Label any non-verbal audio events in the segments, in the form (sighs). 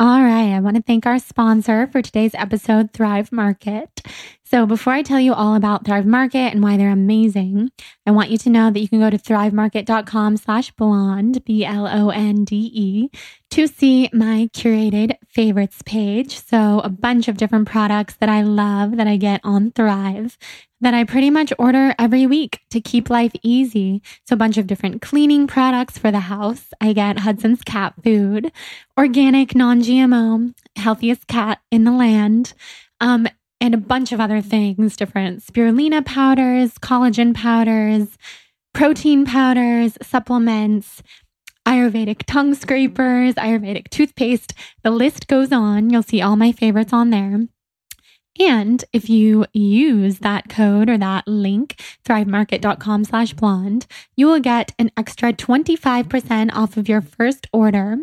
All right, I want to thank our sponsor for today's episode, Thrive Market. So, before I tell you all about Thrive Market and why they're amazing, I want you to know that you can go to thrivemarket.com slash blonde, B L O N D E, to see my curated favorites page. So, a bunch of different products that I love that I get on Thrive that I pretty much order every week to keep life easy. So, a bunch of different cleaning products for the house. I get Hudson's cat food, organic, non GMO, healthiest cat in the land. Um, and a bunch of other things different spirulina powders, collagen powders, protein powders, supplements, Ayurvedic tongue scrapers, Ayurvedic toothpaste. The list goes on. You'll see all my favorites on there. And if you use that code or that link, thrivemarket.com slash blonde, you will get an extra 25% off of your first order.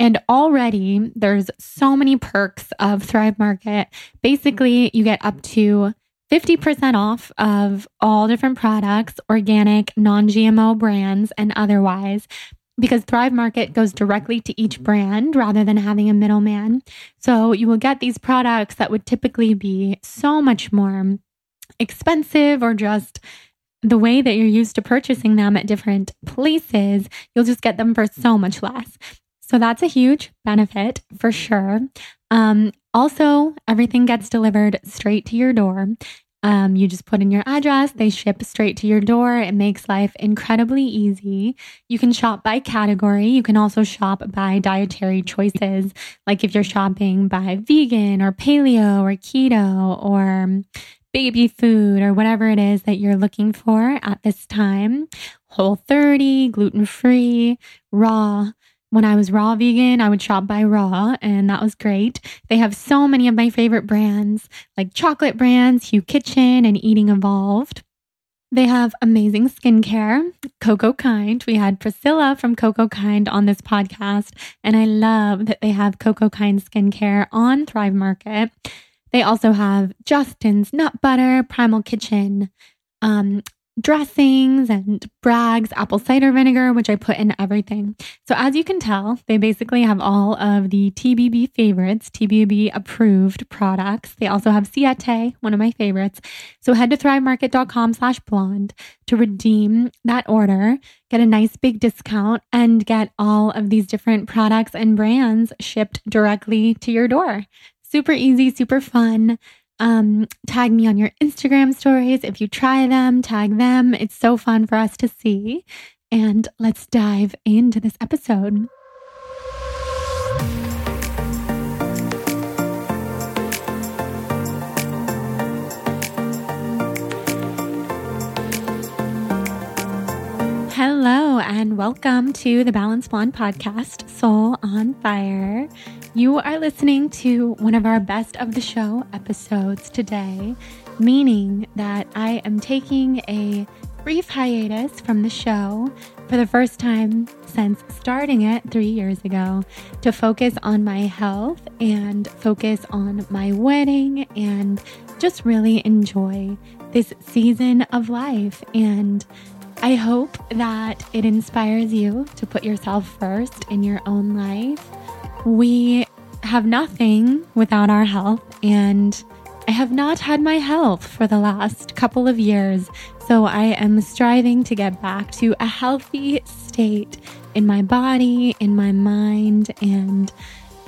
And already there's so many perks of Thrive Market. Basically, you get up to 50% off of all different products, organic, non GMO brands, and otherwise, because Thrive Market goes directly to each brand rather than having a middleman. So you will get these products that would typically be so much more expensive or just the way that you're used to purchasing them at different places, you'll just get them for so much less. So that's a huge benefit for sure. Um, also, everything gets delivered straight to your door. Um, you just put in your address, they ship straight to your door. It makes life incredibly easy. You can shop by category. You can also shop by dietary choices, like if you're shopping by vegan or paleo or keto or baby food or whatever it is that you're looking for at this time. Whole 30, gluten free, raw. When I was raw vegan, I would shop by raw, and that was great. They have so many of my favorite brands, like chocolate brands, Hu Kitchen, and Eating Evolved. They have amazing skincare, Coco Kind. We had Priscilla from Coco Kind on this podcast, and I love that they have Coco Kind skincare on Thrive Market. They also have Justin's Nut Butter, Primal Kitchen, um, dressings and Bragg's apple cider vinegar, which I put in everything. So, as you can tell, they basically have all of the TBB favorites, TBB approved products. They also have Siete, one of my favorites. So, head to thrivemarket.com slash blonde to redeem that order, get a nice big discount, and get all of these different products and brands shipped directly to your door. Super easy, super fun. Um, tag me on your Instagram stories. If you try them, tag them. It's so fun for us to see. And let's dive into this episode. Hello, and welcome to the Balanced Blonde podcast, Soul on Fire. You are listening to one of our best of the show episodes today, meaning that I am taking a brief hiatus from the show for the first time since starting it three years ago to focus on my health and focus on my wedding and just really enjoy this season of life. And I hope that it inspires you to put yourself first in your own life. We have nothing without our health, and I have not had my health for the last couple of years. So I am striving to get back to a healthy state in my body, in my mind, and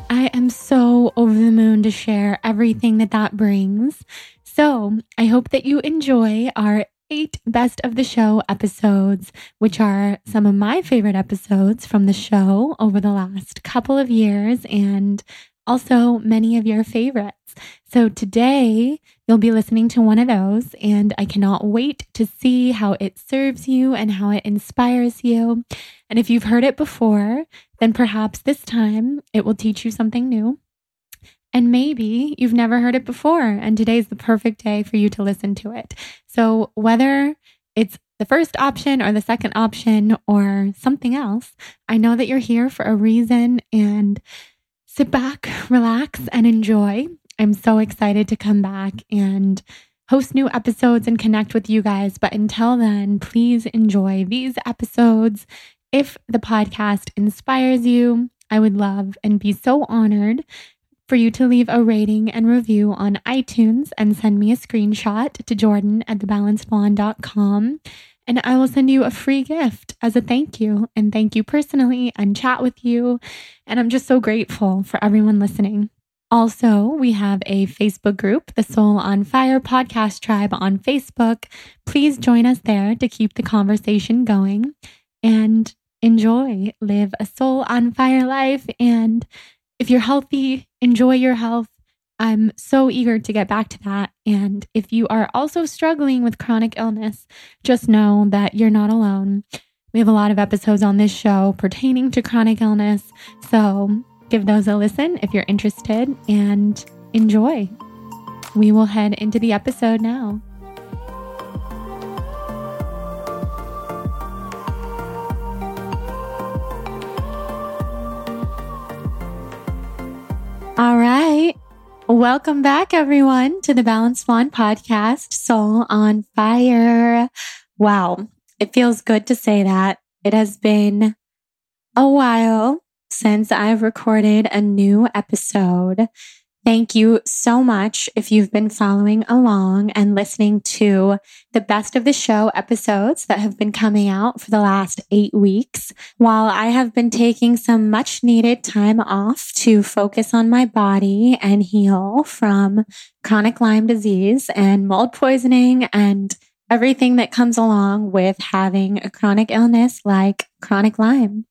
I am so over the moon to share everything that that brings. So I hope that you enjoy our eight best of the show episodes, which are some of my favorite episodes from the show over the last couple of years and also many of your favorites. So today you'll be listening to one of those, and I cannot wait to see how it serves you and how it inspires you. And if you've heard it before, then perhaps this time it will teach you something new. And maybe you've never heard it before, and today's the perfect day for you to listen to it. So, whether it's the first option or the second option or something else, I know that you're here for a reason and sit back, relax, and enjoy. I'm so excited to come back and host new episodes and connect with you guys. But until then, please enjoy these episodes. If the podcast inspires you, I would love and be so honored for you to leave a rating and review on iTunes and send me a screenshot to Jordan at thebalancedblonde.com. And I will send you a free gift as a thank you and thank you personally and chat with you. And I'm just so grateful for everyone listening. Also, we have a Facebook group, the Soul on Fire Podcast Tribe on Facebook. Please join us there to keep the conversation going and enjoy, live a soul on fire life, and if you're healthy, enjoy your health. I'm so eager to get back to that. And if you are also struggling with chronic illness, just know that you're not alone. We have a lot of episodes on this show pertaining to chronic illness. So give those a listen if you're interested and enjoy. We will head into the episode now. All right. Welcome back, everyone, to the Balanced Blonde podcast, Soul on Fire. Wow. It feels good to say that. It has been a while since I've recorded a new episode. Thank you so much if you've been following along and listening to the best of the show episodes that have been coming out for the last eight weeks. While I have been taking some much needed time off to focus on my body and heal from chronic Lyme disease and mold poisoning and everything that comes along with having a chronic illness like chronic Lyme.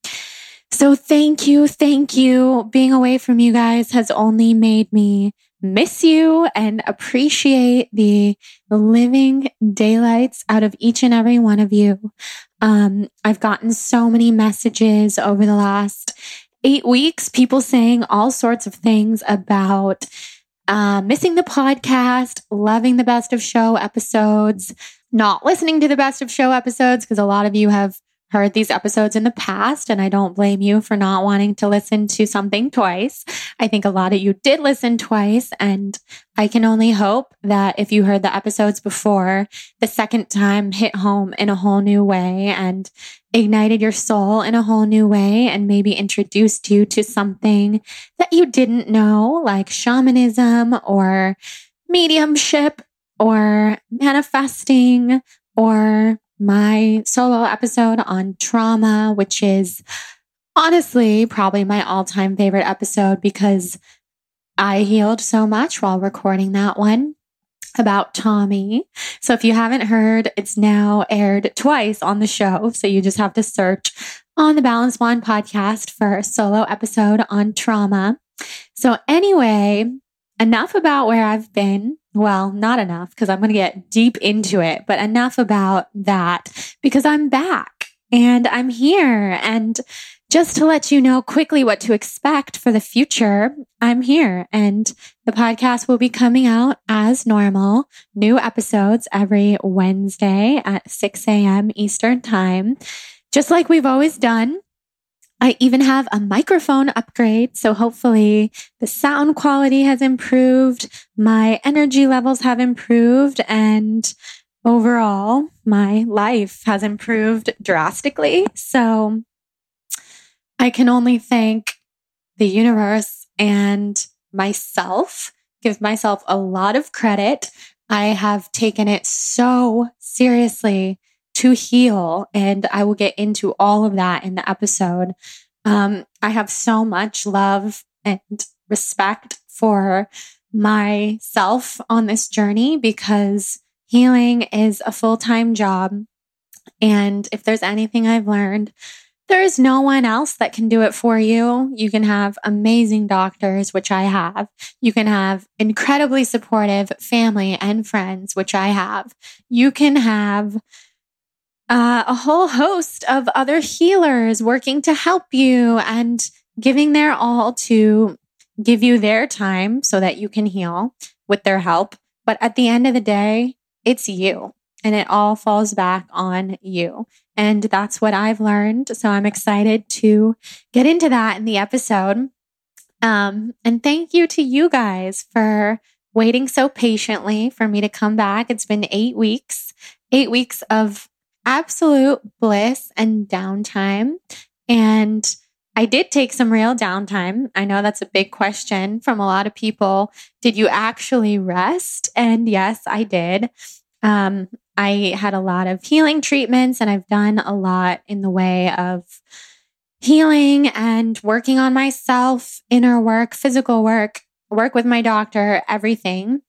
So thank you. Thank you. Being away from you guys has only made me miss you and appreciate the living daylights out of each and every one of you. Um, I've gotten so many messages over the last eight weeks, people saying all sorts of things about uh, missing the podcast, loving the best of show episodes, not listening to the best of show episodes because a lot of you have heard these episodes in the past, and I don't blame you for not wanting to listen to something twice. I think a lot of you did listen twice, and I can only hope that if you heard the episodes before, the second time hit home in a whole new way and ignited your soul in a whole new way and maybe introduced you to something that you didn't know, like shamanism or mediumship or manifesting or my solo episode on trauma, which is honestly probably my all time favorite episode because I healed so much while recording that one about Tommy. So if you haven't heard, it's now aired twice on the show. So you just have to search on the Balanced Blonde podcast for a solo episode on trauma. So anyway, enough about where I've been. Well, not enough because I'm going to get deep into it, but enough about that because I'm back and I'm here. And just to let you know quickly what to expect for the future, I'm here and the podcast will be coming out as normal. New episodes every Wednesday at 6 a.m. Eastern time, just like we've always done. I even have a microphone upgrade. So hopefully the sound quality has improved. My energy levels have improved and overall my life has improved drastically. So I can only thank the universe and myself, give myself a lot of credit. I have taken it so seriously to heal. And I will get into all of that in the episode. Um, I have so much love and respect for myself on this journey because healing is a full time job. And if there's anything I've learned, there is no one else that can do it for you. You can have amazing doctors, which I have. You can have incredibly supportive family and friends, which I have. You can have uh, a whole host of other healers working to help you and giving their all to give you their time so that you can heal with their help. But at the end of the day, it's you and it all falls back on you. And that's what I've learned. So I'm excited to get into that in the episode. Um, and thank you to you guys for waiting so patiently for me to come back. It's been eight weeks, eight weeks of absolute bliss and downtime. And I did take some real downtime. I know that's a big question from a lot of people. Did you actually rest? And yes, I did. Um, I had a lot of healing treatments and I've done a lot in the way of healing and working on myself, inner work, physical work, work with my doctor, everything.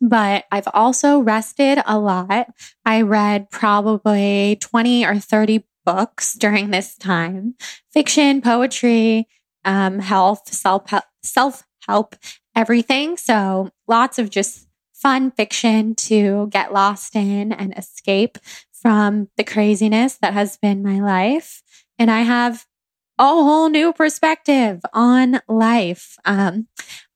But I've also rested a lot. I read probably 20 or 30 books (laughs) during this time fiction, poetry, um, health, self help, everything. So lots of just fun fiction to get lost in and escape from the craziness that has been my life. And I have a whole new perspective on life. Um,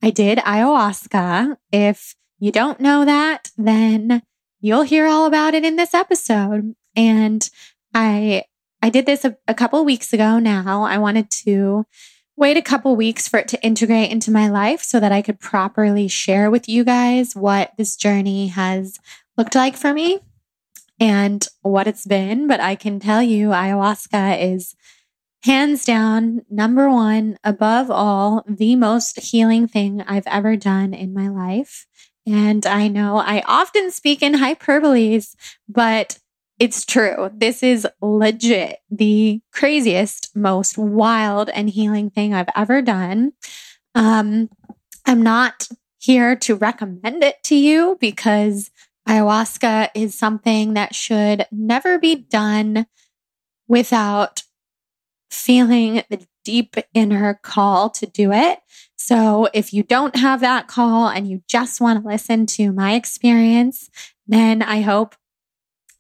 I did ayahuasca. If you don't know that, then you'll hear all about it in this episode. And I, I did this a, a couple weeks ago now. I wanted to wait a couple weeks for it to integrate into my life so that I could properly share with you guys what this journey has looked like for me and what it's been. But I can tell you, ayahuasca is hands down number one, above all, the most healing thing I've ever done in my life. And I know I often speak in hyperboles, but it's true. This is legit the craziest, most wild and healing thing I've ever done. Um, I'm not here to recommend it to you because ayahuasca is something that should never be done without feeling the deep inner call to do it. So if you don't have that call and you just want to listen to my experience, then I hope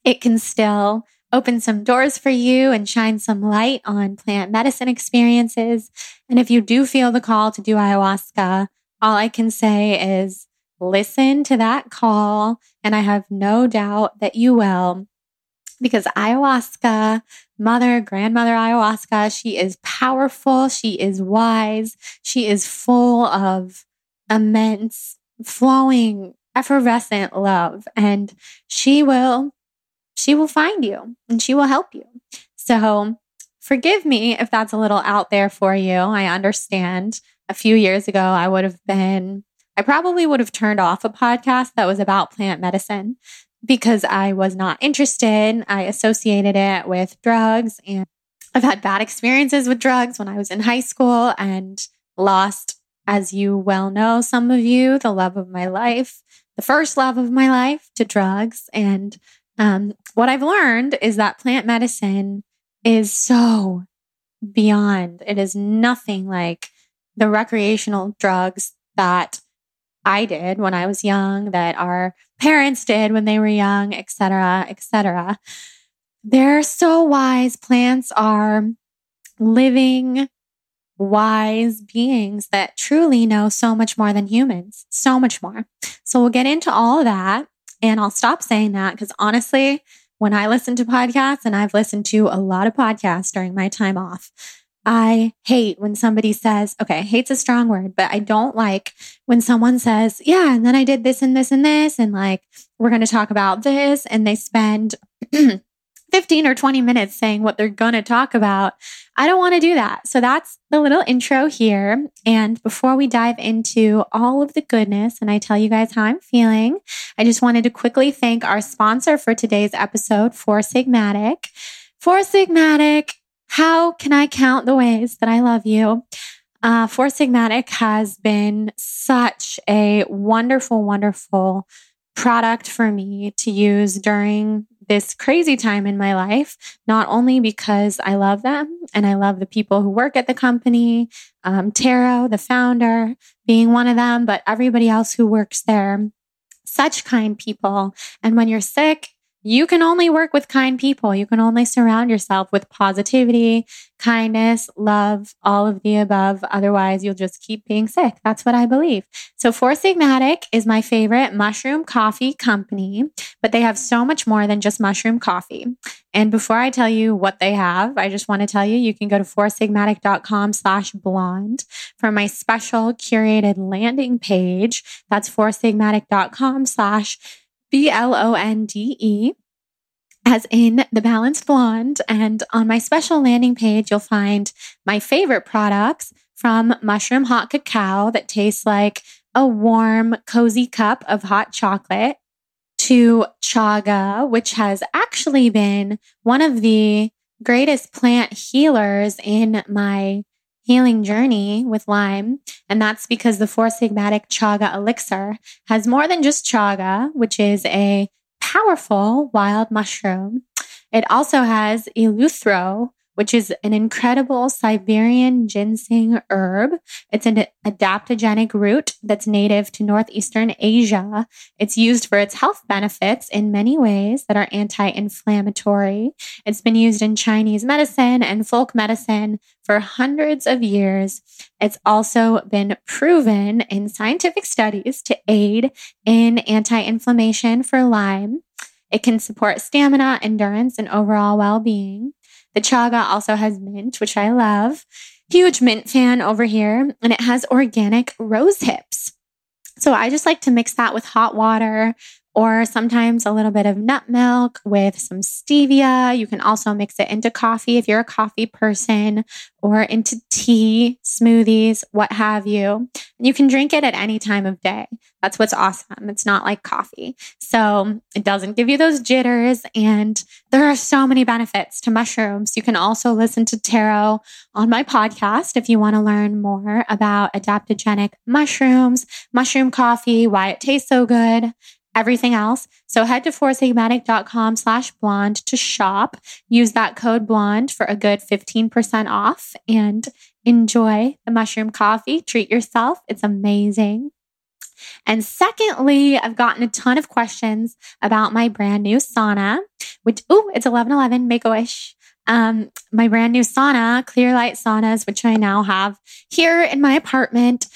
it can still open some doors for you and shine some light on plant medicine experiences. And if you do feel the call to do ayahuasca, all I can say is listen to that call. And I have no doubt that you will because ayahuasca, mother, grandmother ayahuasca, she is powerful. She is wise. She is full of immense, flowing, effervescent love. And she will she will find you and she will help you. So forgive me if that's a little out there for you. I understand a few years ago, I would have been, I probably would have turned off a podcast that was about plant medicine because I was not interested. I associated it with drugs and I've had bad experiences with drugs when I was in high school and lost, as you well know, some of you, the love of my life, the first love of my life to drugs. And um, what I've learned is that plant medicine is so beyond. It is nothing like the recreational drugs that I did when I was young, that our parents did when they were young, etc., etc. They're so wise. Plants are living, wise beings that truly know so much more than humans, so much more. So we'll get into all of that. And I'll stop saying that because honestly, when I listen to podcasts, and I've listened to a lot of podcasts during my time off, I hate when somebody says, okay, hate's a strong word, but I don't like when someone says, yeah, and then I did this and this and this, and like, we're going to talk about this, and they spend (clears throat) 15 or 20 minutes saying what they're going to talk about. I don't want to do that. So that's the little intro here. And before we dive into all of the goodness and I tell you guys how I'm feeling, I just wanted to quickly thank our sponsor for today's episode, Four Sigmatic. Four Sigmatic, how can I count the ways that I love you? Uh, Four Sigmatic has been such a wonderful, wonderful product for me to use during this crazy time in my life, not only because I love them and I love the people who work at the company, um, Tero, the founder, being one of them, but everybody else who works there. Such kind people. And when you're sick, you can only work with kind people. You can only surround yourself with positivity, kindness, love, all of the above. Otherwise, you'll just keep being sick. That's what I believe. So, Four Sigmatic is my favorite mushroom coffee company, but they have so much more than just mushroom coffee. And before I tell you what they have, I just want to tell you you can go to foursigmatic.com slash blonde for my special curated landing page. That's foursigmatic.com slash B L O N D E, as in the Balanced Blonde. And on my special landing page, you'll find my favorite products from Mushroom Hot Cacao that tastes like a warm, cozy cup of hot chocolate to chaga, which has actually been one of the greatest plant healers in my healing journey with Lyme. And that's because the Four Sigmatic Chaga Elixir has more than just chaga, which is a powerful wild mushroom. It also has eleuthero, which is an incredible Siberian ginseng herb. It's an adaptogenic root that's native to Northeastern Asia. It's used for its health benefits in many ways that are anti inflammatory. It's been used in Chinese medicine and folk medicine for hundreds of years. It's also been proven in scientific studies to aid in anti inflammation for Lyme. It can support stamina, endurance, and overall well being. The chaga also has mint, which I love. Huge mint fan over here. And it has organic rose hips. So I just like to mix that with hot water or sometimes a little bit of nut milk with some stevia. You can also mix it into coffee if you're a coffee person or into tea, smoothies, what have you. You can drink it at any time of day. That's what's awesome. It's not like coffee. So it doesn't give you those jitters. And there are so many benefits to mushrooms. You can also listen to Tero on my podcast if you want to learn more about adaptogenic mushrooms, mushroom coffee, why it tastes so good everything else. So head to foursigmatic.com slash blonde to shop. Use that code blonde for a good 15% off and enjoy the mushroom coffee. Treat yourself. It's amazing. And secondly, I've gotten a ton of questions about my brand new sauna, which, oh, it's 1111, make a wish. Um, my brand new sauna, Clearlight saunas, which I now have here in my apartment.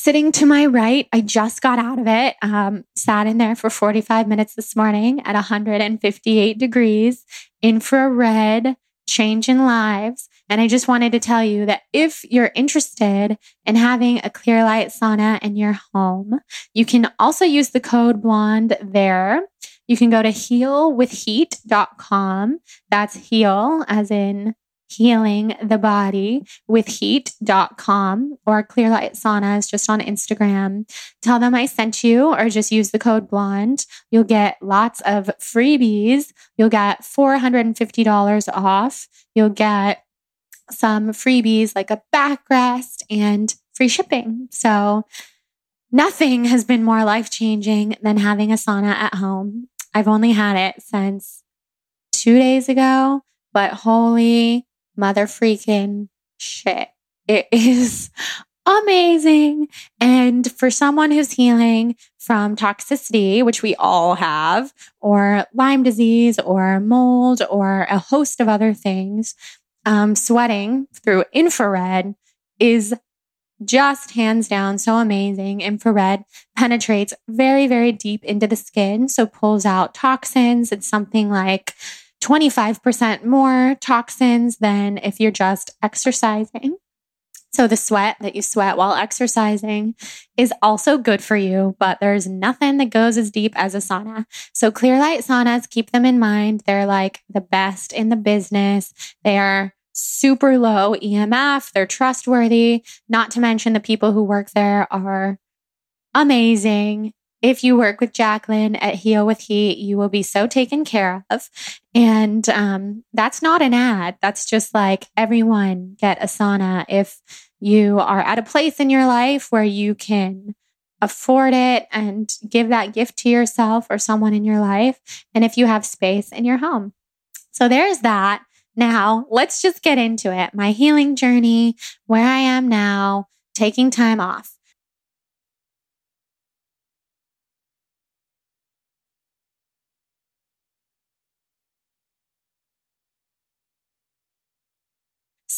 Sitting to my right, I just got out of it. Um, sat in there for 45 minutes this morning at 158 degrees, infrared, changing lives. And I just wanted to tell you that if you're interested in having a Clearlight sauna in your home, you can also use the code blonde there. You can go to healwithheat.com. That's heal as in healing the body with heat.com or clearlight saunas just on Instagram. Tell them I sent you or just use the code blonde. You'll get lots of freebies. You'll get $450 off. You'll get some freebies like a backrest and free shipping. So nothing has been more life changing than having a sauna at home. I've only had it since two days ago, but holy mother freaking shit. It (laughs) is amazing. And for someone who's healing from toxicity, which we all have, or Lyme disease, or mold, or a host of other things, um, sweating through infrared is just hands down so amazing. Infrared penetrates very, very deep into the skin. So pulls out toxins. It's something like 25% more toxins than if you're just exercising. So the sweat that you sweat while exercising is also good for you, but there's nothing that goes as deep as a sauna. So Clearlight saunas, keep them in mind. They're like the best in the business. They are super low EMF. They're trustworthy. Not to mention the people who work there are amazing if you work with Jacqueline at Heal with Heat, you will be so taken care of. And um, that's not an ad. That's just like everyone get a sauna if you are at a place in your life where you can afford it and give that gift to yourself or someone in your life. And if you have space in your home. So there's that. Now, let's just get into it. My healing journey, where I am now, taking time off.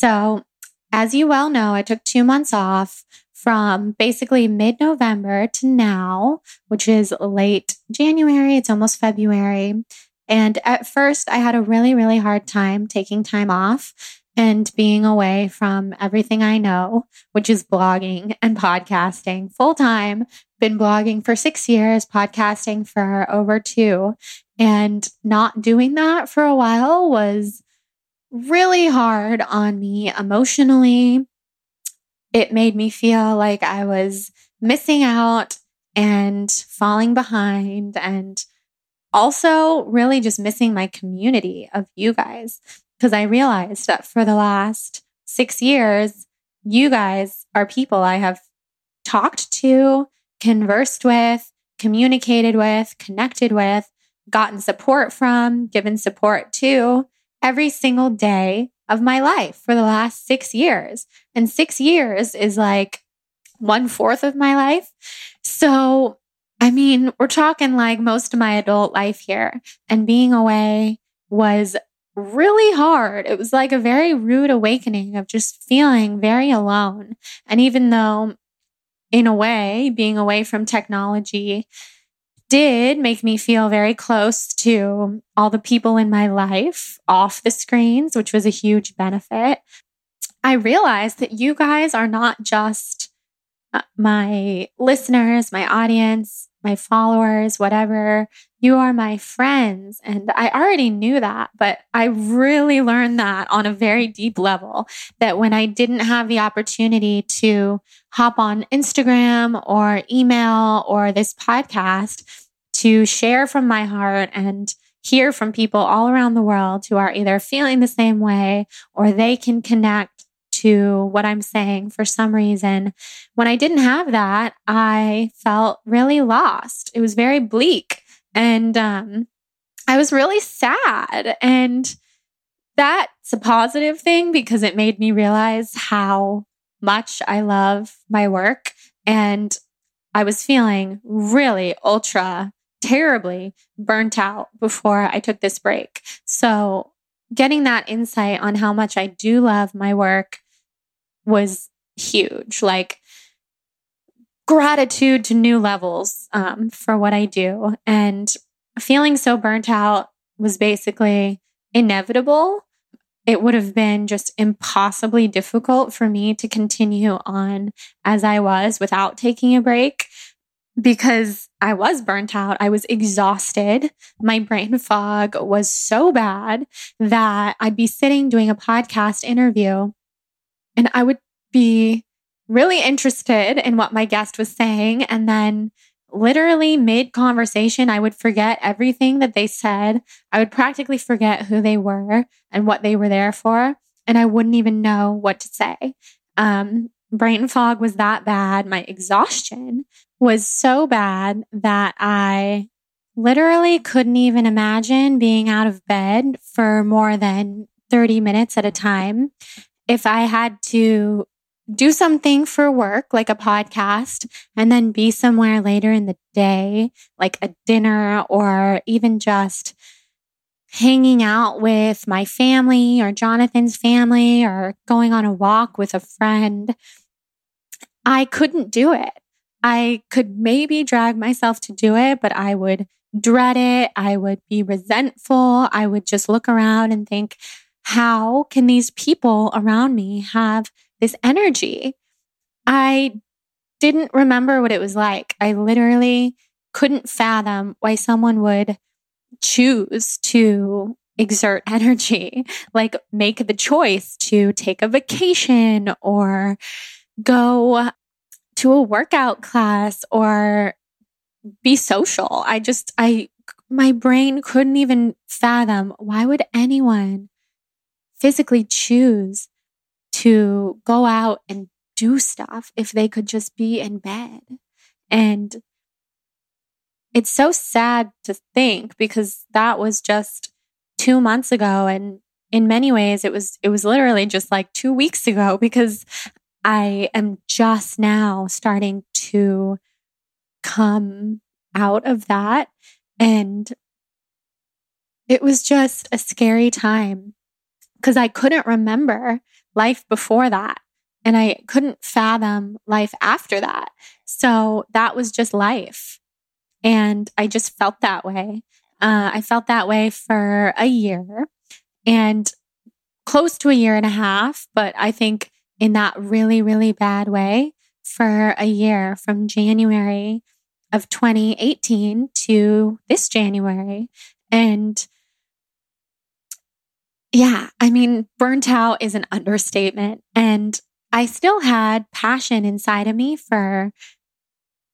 So, as you well know, I took two months off from basically mid November to now, which is late January. It's almost February. And at first, I had a really, really hard time taking time off and being away from everything I know, which is blogging and podcasting full time. Been blogging for six years, podcasting for over two. And not doing that for a while was really hard on me emotionally. It made me feel like I was missing out and falling behind and also really just missing my community of you guys because I realized that for the last six years, you guys are people I have talked to, conversed with, communicated with, connected with, gotten support from, given support to every single day of my life for the last six years. And six years is like one fourth of my life. So I mean, we're talking like most of my adult life here, and being away was really hard. It was like a very rude awakening of just feeling very alone. And even though, in a way, being away from technology did make me feel very close to all the people in my life off the screens, which was a huge benefit. I realized that you guys are not just uh, my listeners, my audience, my followers, whatever. You are my friends. And I already knew that, but I really learned that on a very deep level that when I didn't have the opportunity to hop on Instagram or email or this podcast to share from my heart and hear from people all around the world who are either feeling the same way or they can connect to what I'm saying for some reason. When I didn't have that, I felt really lost. It was very bleak and um, I was really sad. And that's a positive thing because it made me realize how much I love my work. And I was feeling really ultra terribly burnt out before I took this break. So getting that insight on how much I do love my work was huge. Like gratitude to new levels um, for what I do. And feeling so burnt out was basically inevitable. It would have been just impossibly difficult for me to continue on as I was without taking a break because I was burnt out. I was exhausted. My brain fog was so bad that I'd be sitting doing a podcast interview and I would be really interested in what my guest was saying. And then literally mid conversation, I would forget everything that they said. I would practically forget who they were and what they were there for. And I wouldn't even know what to say. Um, brain fog was that bad. My exhaustion was so bad that I literally couldn't even imagine being out of bed for more than 30 minutes at a time if I had to do something for work, like a podcast, and then be somewhere later in the day, like a dinner or even just hanging out with my family or Jonathan's family or going on a walk with a friend, I couldn't do it. I could maybe drag myself to do it, but I would dread it. I would be resentful. I would just look around and think, how can these people around me have this energy? I didn't remember what it was like. I literally couldn't fathom why someone would choose to exert (laughs) energy, like make the choice to take a vacation or go to a workout class or be social. I just, I, my brain couldn't even fathom why would anyone physically choose to go out and do stuff if they could just be in bed. And it's so sad to think because that was just two months ago. And in many ways, it was, it was literally just like two weeks ago because I am just now starting to come out of that. And it was just a scary time because I couldn't remember life before that. And I couldn't fathom life after that. So that was just life. And I just felt that way. Uh, I felt that way for a year and close to a year and a half, but I think in that really, really bad way for a year from January of 2018 to this January. And yeah, I mean, burnt out is an understatement. And I still had passion inside of me for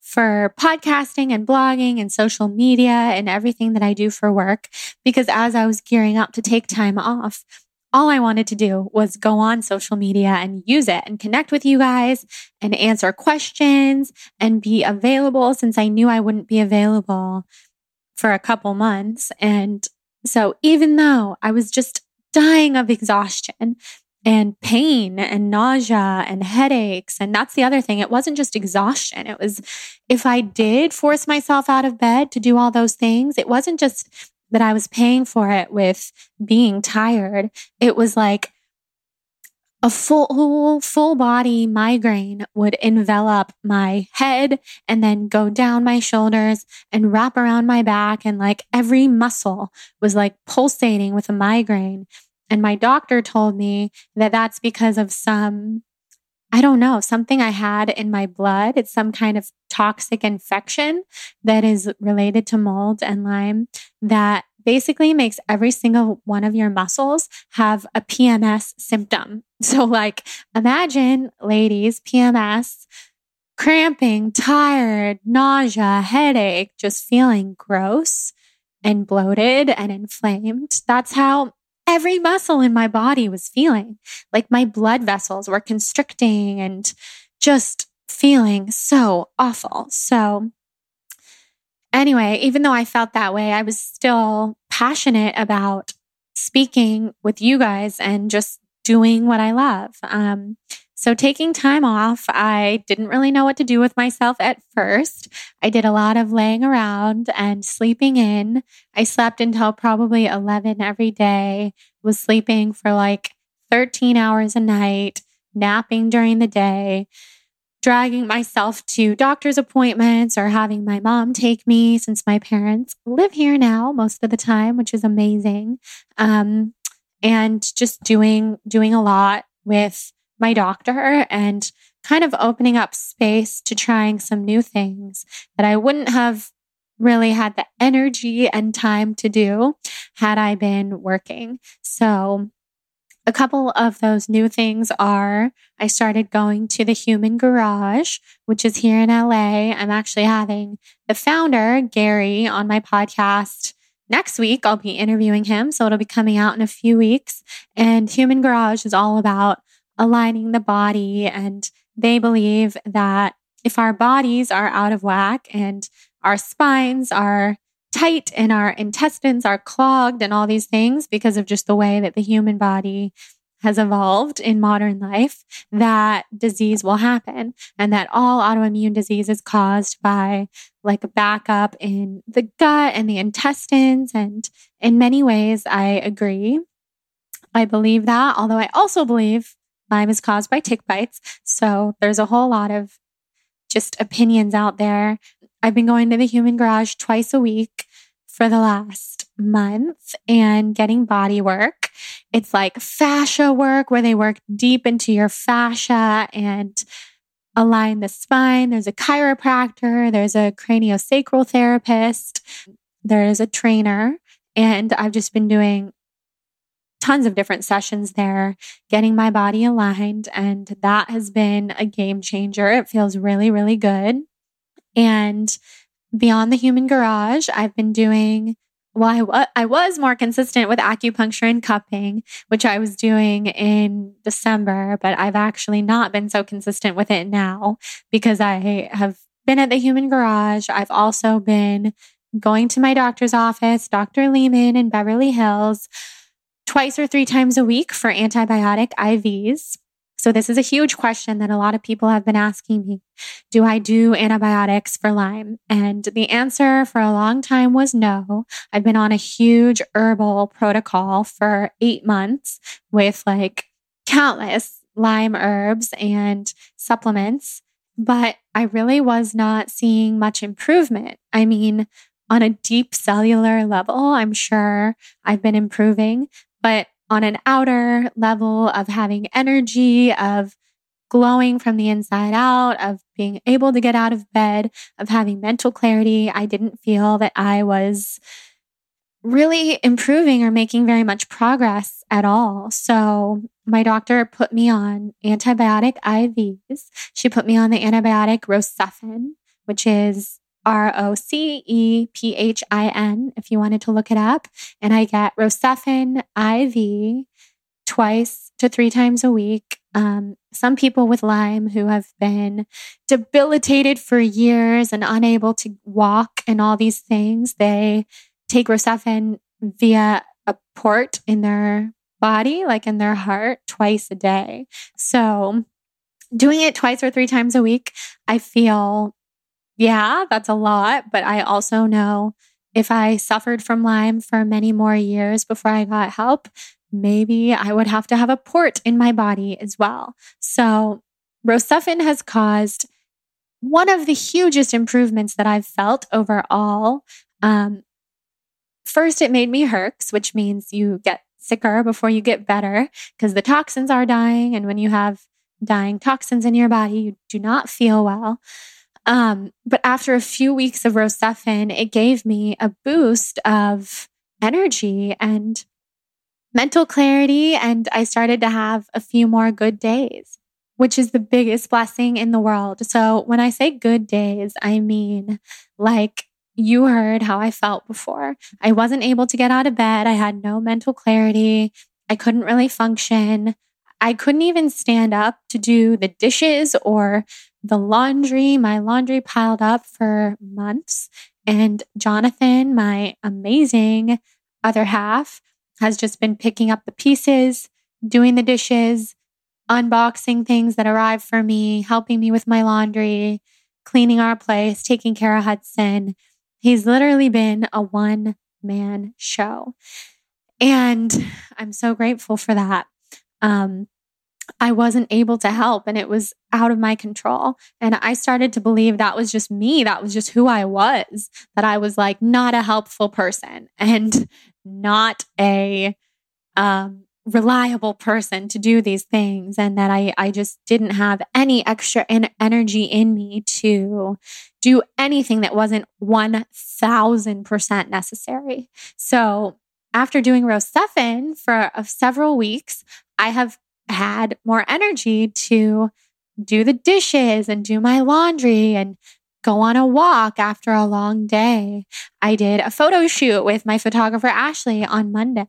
for podcasting and blogging and social media and everything that I do for work because as I was gearing up to take time off, all I wanted to do was go on social media and use it and connect with you guys and answer questions and be available since I knew I wouldn't be available for a couple months. And so even though I was just dying of exhaustion and pain and nausea and headaches. And that's the other thing. It wasn't just exhaustion. It was if I did force myself out of bed to do all those things, it wasn't just that I was paying for it with being tired. It was like a full, full body migraine would envelop my head and then go down my shoulders and wrap around my back. And like every muscle was like pulsating with a migraine. And my doctor told me that that's because of some, I don't know, something I had in my blood. It's some kind of toxic infection that is related to mold and Lyme that basically makes every single one of your muscles have a PMS symptom. (laughs) So, like, imagine, ladies, PMS, cramping, tired, nausea, headache, just feeling gross and bloated and inflamed. That's how every muscle in my body was feeling like my blood vessels were constricting and just feeling so awful. So, anyway, even though I felt that way, I was still passionate about speaking with you guys and just doing what I love. Um, so, taking time off, I didn't really know what to do with myself at first. I did a lot of laying around and sleeping in. I slept until probably 11 every day, was sleeping for like 13 hours a night, napping during the day, dragging myself to doctor's appointments or having my mom take me since my parents live here now most of the time, which is amazing. Um, and just doing, doing a lot with my doctor and kind of opening up space to trying some new things that I wouldn't have really had the energy and time to do had I been working. So a couple of those new things are I started going to the Human Garage, which is here in LA. I'm actually having the founder, Gary, on my podcast next week. I'll be interviewing him. So it'll be coming out in a few weeks. And Human Garage is all about aligning the body. And they believe that if our bodies are out of whack and our spines are tight and our intestines are clogged and all these things because of just the way that the human body has evolved in modern life, that disease will happen and that all autoimmune disease is caused by like a backup in the gut and the intestines. And in many ways, I agree. I believe that, although I also believe Lyme is caused by tick bites. So there's a whole lot of just opinions out there. I've been going to the human garage twice a week for the last month and getting body work. It's like fascia work where they work deep into your fascia and align the spine. There's a chiropractor, there's a craniosacral therapist, there's a trainer. And I've just been doing tons of different sessions there, getting my body aligned. And that has been a game changer. It feels really, really good. And beyond the human garage, I've been doing well, I, I was more consistent with acupuncture and cupping, which I was doing in December, but I've actually not been so consistent with it now because I have been at the Human Garage. I've also been going to my doctor's office, Dr. Lehman in Beverly Hills, twice or three times a week for antibiotic IVs. So, this is a huge question that a lot of people have been asking me Do I do antibiotics for Lyme? And the answer for a long time was no. I've been on a huge herbal protocol for eight months with like countless Lyme herbs and supplements, but I really was not seeing much improvement. I mean, on a deep cellular level, I'm sure I've been improving, but on an outer level of having energy, of glowing from the inside out, of being able to get out of bed, of having mental clarity, I didn't feel that I was really improving or making very much progress at all. So my doctor put me on antibiotic IVs. She put me on the antibiotic Rocephin, which is R O C E P H I N, if you wanted to look it up. And I get Rocephin IV twice to three times a week. Um, some people with Lyme who have been debilitated for years and unable to walk and all these things, they take Rocephin via a port in their body, like in their heart, twice a day. So, doing it twice or three times a week, I feel yeah, that's a lot. But I also know if I suffered from Lyme for many more years before I got help, maybe I would have to have a port in my body as well. So, Rocephin has caused one of the hugest improvements that I've felt overall. Um, first, it made me herx, which means you get sicker before you get better because the toxins are dying. And when you have dying toxins in your body, you do not feel well. Um, but after a few weeks of Rocephin, it gave me a boost of energy and mental clarity. And I started to have a few more good days, which is the biggest blessing in the world. So when I say good days, I mean like you heard how I felt before. I wasn't able to get out of bed. I had no mental clarity. I couldn't really function. I couldn't even stand up to do the dishes or the laundry. My laundry piled up for months. And Jonathan, my amazing other half, has just been picking up the pieces, doing the dishes, unboxing things that arrive for me, helping me with my laundry, cleaning our place, taking care of Hudson. He's literally been a one man show. And I'm so grateful for that. Um, I wasn't able to help and it was out of my control. And I started to believe that was just me. That was just who I was, that I was like not a helpful person and (laughs) not a um, reliable person to do these things. And that I, I just didn't have any extra en- energy in me to do anything that wasn't 1000% necessary. So after doing Rocephin for uh, several weeks, I have had more energy to do the dishes and do my laundry and go on a walk after a long day. I did a photo shoot with my photographer Ashley on Monday,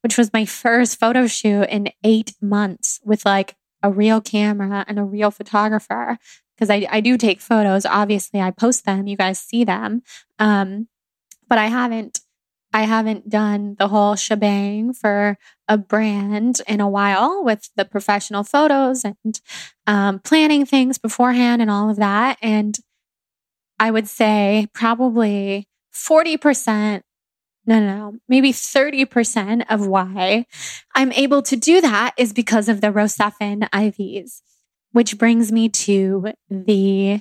which was my first photo shoot in eight months with like a real camera and a real photographer. Because I, I do take photos. Obviously, I post them. You guys see them. Um, but I haven't I haven't done the whole shebang for a brand in a while with the professional photos and um, planning things beforehand and all of that. And I would say probably 40%, no, no, no, maybe 30% of why I'm able to do that is because of the Rocephin IVs, which brings me to the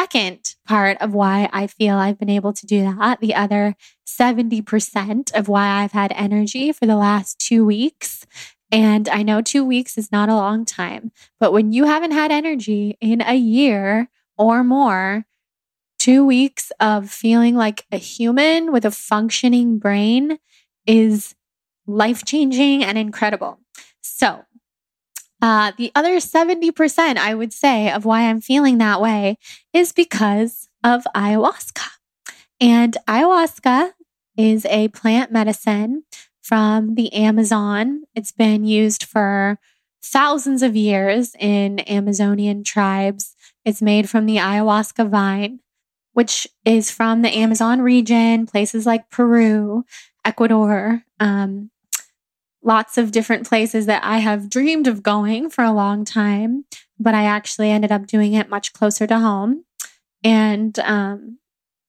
second part of why I feel I've been able to do that. The other 70% of why I've had energy for the last two weeks. And I know two weeks is not a long time, but when you haven't had energy in a year or more, two weeks of feeling like a human with a functioning brain is life changing and incredible. So, uh, the other 70%, I would say, of why I'm feeling that way is because of ayahuasca. And ayahuasca is a plant medicine from the Amazon. It's been used for thousands of years in Amazonian tribes. It's made from the ayahuasca vine, which is from the Amazon region, places like Peru, Ecuador, um, lots of different places that I have dreamed of going for a long time, but I actually ended up doing it much closer to home. And um,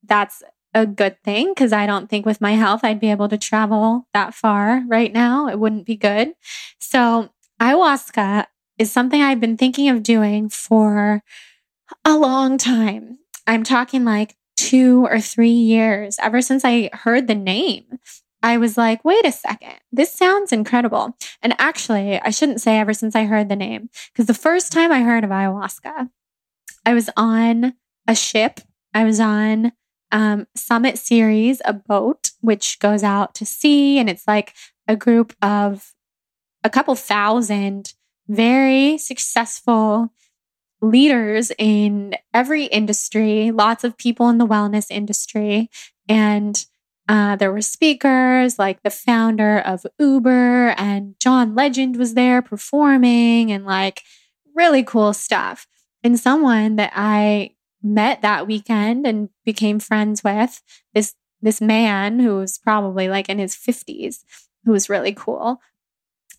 that's a good thing because I don't think with my health I'd be able to travel that far right now. It wouldn't be good. So, ayahuasca is something I've been thinking of doing for a long time. I'm talking like two or three years ever since I heard the name. I was like, wait a second, this sounds incredible. And actually, I shouldn't say ever since I heard the name, because the first time I heard of ayahuasca, I was on a ship. I was on um, Summit Series, a boat which goes out to sea, and it's like a group of a couple thousand very successful leaders in every industry, lots of people in the wellness industry. And uh, there were speakers like the founder of Uber and John Legend was there performing and like really cool stuff. And someone that I met that weekend and became friends with this this man who was probably like in his 50s who was really cool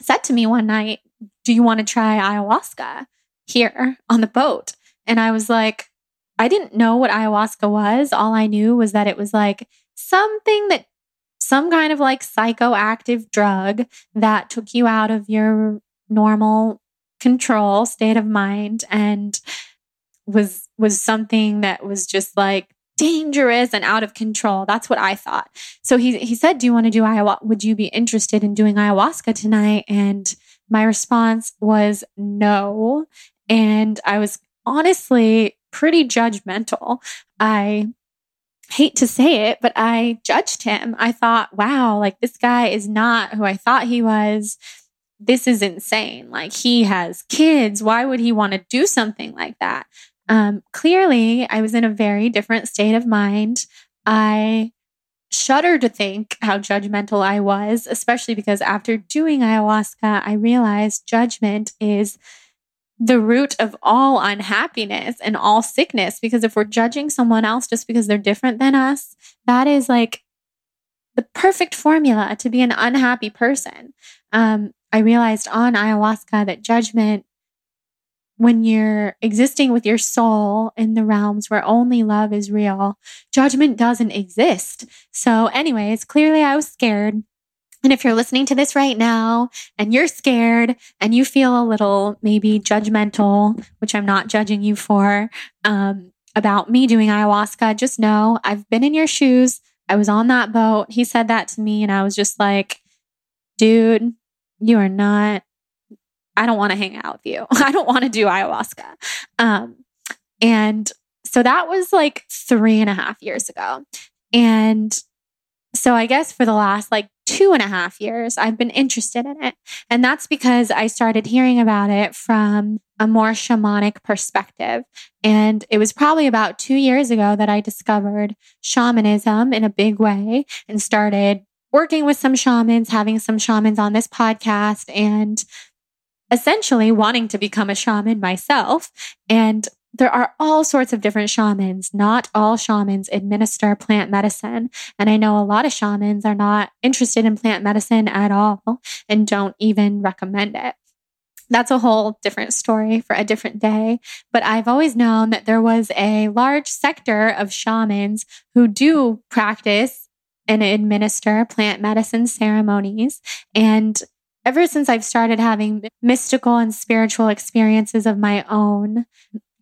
said to me one night do you want to try ayahuasca here on the boat and i was like i didn't know what ayahuasca was all i knew was that it was like something that some kind of like psychoactive drug that took you out of your normal control state of mind and was was something that was just like dangerous and out of control. That's what I thought. So he he said, "Do you want to do ayahuasca? Would you be interested in doing ayahuasca tonight?" And my response was no, and I was honestly pretty judgmental. I hate to say it, but I judged him. I thought, "Wow, like this guy is not who I thought he was." This is insane. Like, he has kids. Why would he want to do something like that? Um, clearly, I was in a very different state of mind. I shudder to think how judgmental I was, especially because after doing ayahuasca, I realized judgment is the root of all unhappiness and all sickness. Because if we're judging someone else just because they're different than us, that is like the perfect formula to be an unhappy person. Um, I realized on ayahuasca that judgment when you're existing with your soul in the realms where only love is real, judgment doesn't exist. So, anyways, clearly I was scared. And if you're listening to this right now and you're scared and you feel a little maybe judgmental, which I'm not judging you for, um, about me doing ayahuasca, just know I've been in your shoes. I was on that boat. He said that to me, and I was just like, dude, you are not I don't want to hang out with you. (laughs) I don't want to do ayahuasca. Um, and so that was like three and a half years ago. And so I guess for the last like two and a half years, I've been interested in it. And that's because I started hearing about it from a more shamanic perspective. And it was probably about two years ago that I discovered shamanism in a big way and started working with some shamans, having some shamans on this podcast and essentially wanting to become a shaman myself. And there are all sorts of different shamans. Not all shamans administer plant medicine. And I know a lot of shamans are not interested in plant medicine at all and don't even recommend it. That's a whole different story for a different day. But I've always known that there was a large sector of shamans who do practice and administer plant medicine ceremonies. And ever since I've started having mystical and spiritual experiences of my own,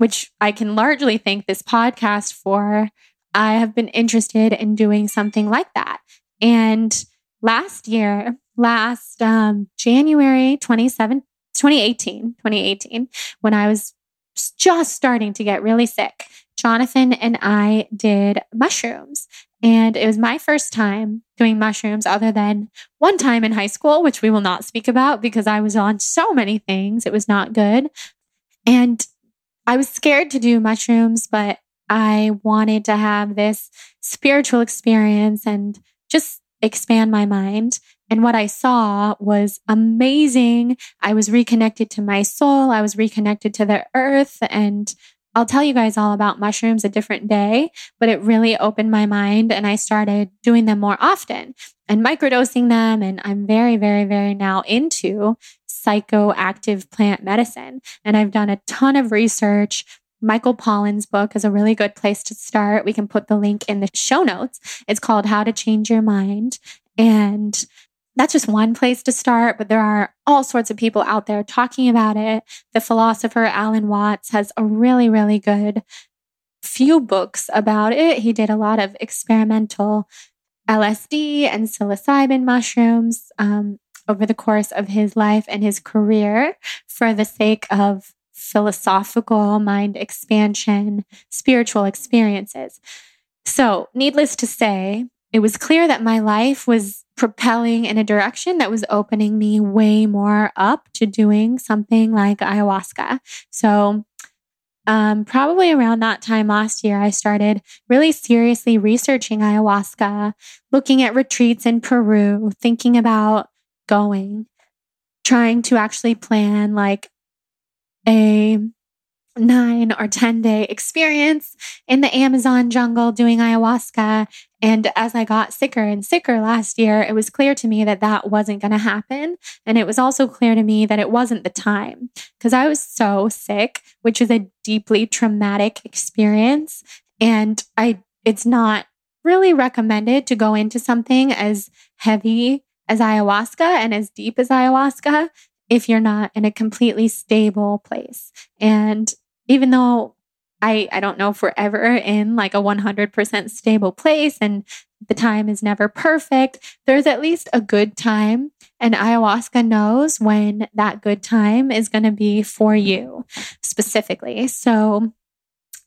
which I can largely thank this podcast for, I have been interested in doing something like that. And last year, last um, January 27, 2018, 2018, when I was just starting to get really sick, Jonathan and I did mushrooms. And it was my first time doing mushrooms, other than one time in high school, which we will not speak about because I was on so many things. It was not good. And I was scared to do mushrooms, but I wanted to have this spiritual experience and just expand my mind. And what I saw was amazing. I was reconnected to my soul. I was reconnected to the earth. And I'll tell you guys all about mushrooms a different day, but it really opened my mind and I started doing them more often and microdosing them. And I'm very, very, very now into psychoactive plant medicine. And I've done a ton of research. Michael Pollan's book is a really good place to start. We can put the link in the show notes. It's called How to Change Your Mind. And that's just one place to start, but there are all sorts of people out there talking about it. The philosopher Alan Watts has a really, really good few books about it. He did a lot of experimental LSD and psilocybin mushrooms um, over the course of his life and his career for the sake of philosophical mind expansion, spiritual experiences. So, needless to say, it was clear that my life was propelling in a direction that was opening me way more up to doing something like ayahuasca. So, um, probably around that time last year, I started really seriously researching ayahuasca, looking at retreats in Peru, thinking about going, trying to actually plan like a nine or 10 day experience in the Amazon jungle doing ayahuasca. And as I got sicker and sicker last year, it was clear to me that that wasn't going to happen. And it was also clear to me that it wasn't the time because I was so sick, which is a deeply traumatic experience. And I, it's not really recommended to go into something as heavy as ayahuasca and as deep as ayahuasca if you're not in a completely stable place. And even though I, I don't know if we're ever in like a 100% stable place and the time is never perfect, there's at least a good time. And ayahuasca knows when that good time is going to be for you specifically. So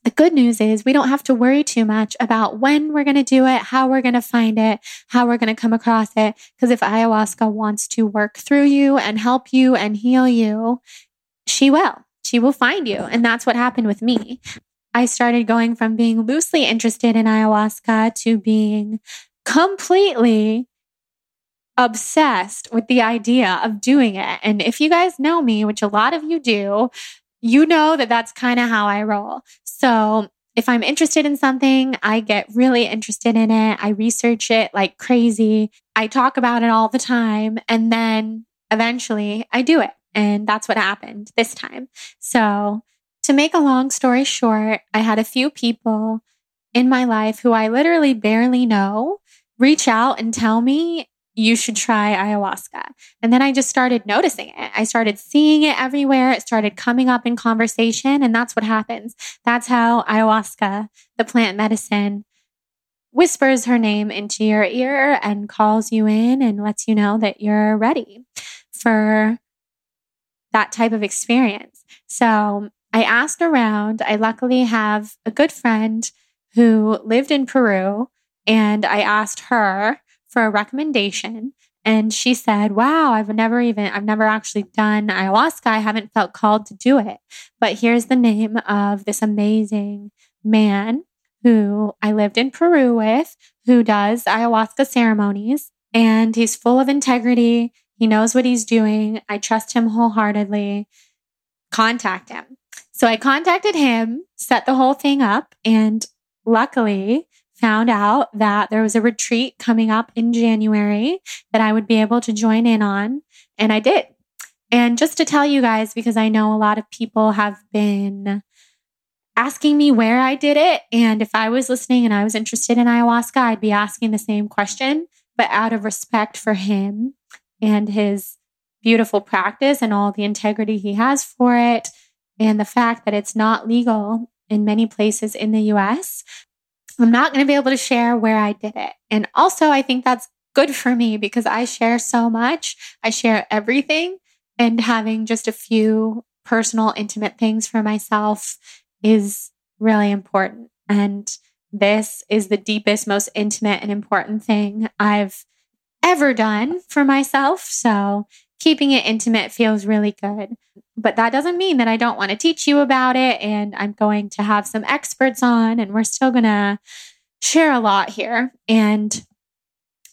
the good news is we don't have to worry too much about when we're going to do it, how we're going to find it, how we're going to come across it. Because if ayahuasca wants to work through you and help you and heal you, she will. She will find you. And that's what happened with me. I started going from being loosely interested in ayahuasca to being completely obsessed with the idea of doing it. And if you guys know me, which a lot of you do, you know that that's kind of how I roll. So if I'm interested in something, I get really interested in it. I research it like crazy. I talk about it all the time. And then eventually I do it. And that's what happened this time. So to make a long story short, I had a few people in my life who I literally barely know reach out and tell me you should try ayahuasca. And then I just started noticing it. I started seeing it everywhere. It started coming up in conversation. And that's what happens. That's how ayahuasca, the plant medicine, whispers her name into your ear and calls you in and lets you know that you're ready for that type of experience. So I asked around. I luckily have a good friend who lived in Peru, and I asked her for a recommendation. And she said, Wow, I've never even, I've never actually done ayahuasca. I haven't felt called to do it. But here's the name of this amazing man who I lived in Peru with, who does ayahuasca ceremonies. And he's full of integrity. He knows what he's doing. I trust him wholeheartedly. Contact him. So I contacted him, set the whole thing up, and luckily, found out that there was a retreat coming up in January that I would be able to join in on. And I did. And just to tell you guys, because I know a lot of people have been asking me where I did it. And if I was listening and I was interested in ayahuasca, I'd be asking the same question. But out of respect for him and his beautiful practice and all the integrity he has for it, and the fact that it's not legal in many places in the US, I'm not going to be able to share where I did it. And also, I think that's good for me because I share so much. I share everything, and having just a few personal, intimate things for myself is really important. And this is the deepest, most intimate, and important thing I've ever done for myself. So keeping it intimate feels really good. But that doesn't mean that I don't want to teach you about it. And I'm going to have some experts on, and we're still going to share a lot here. And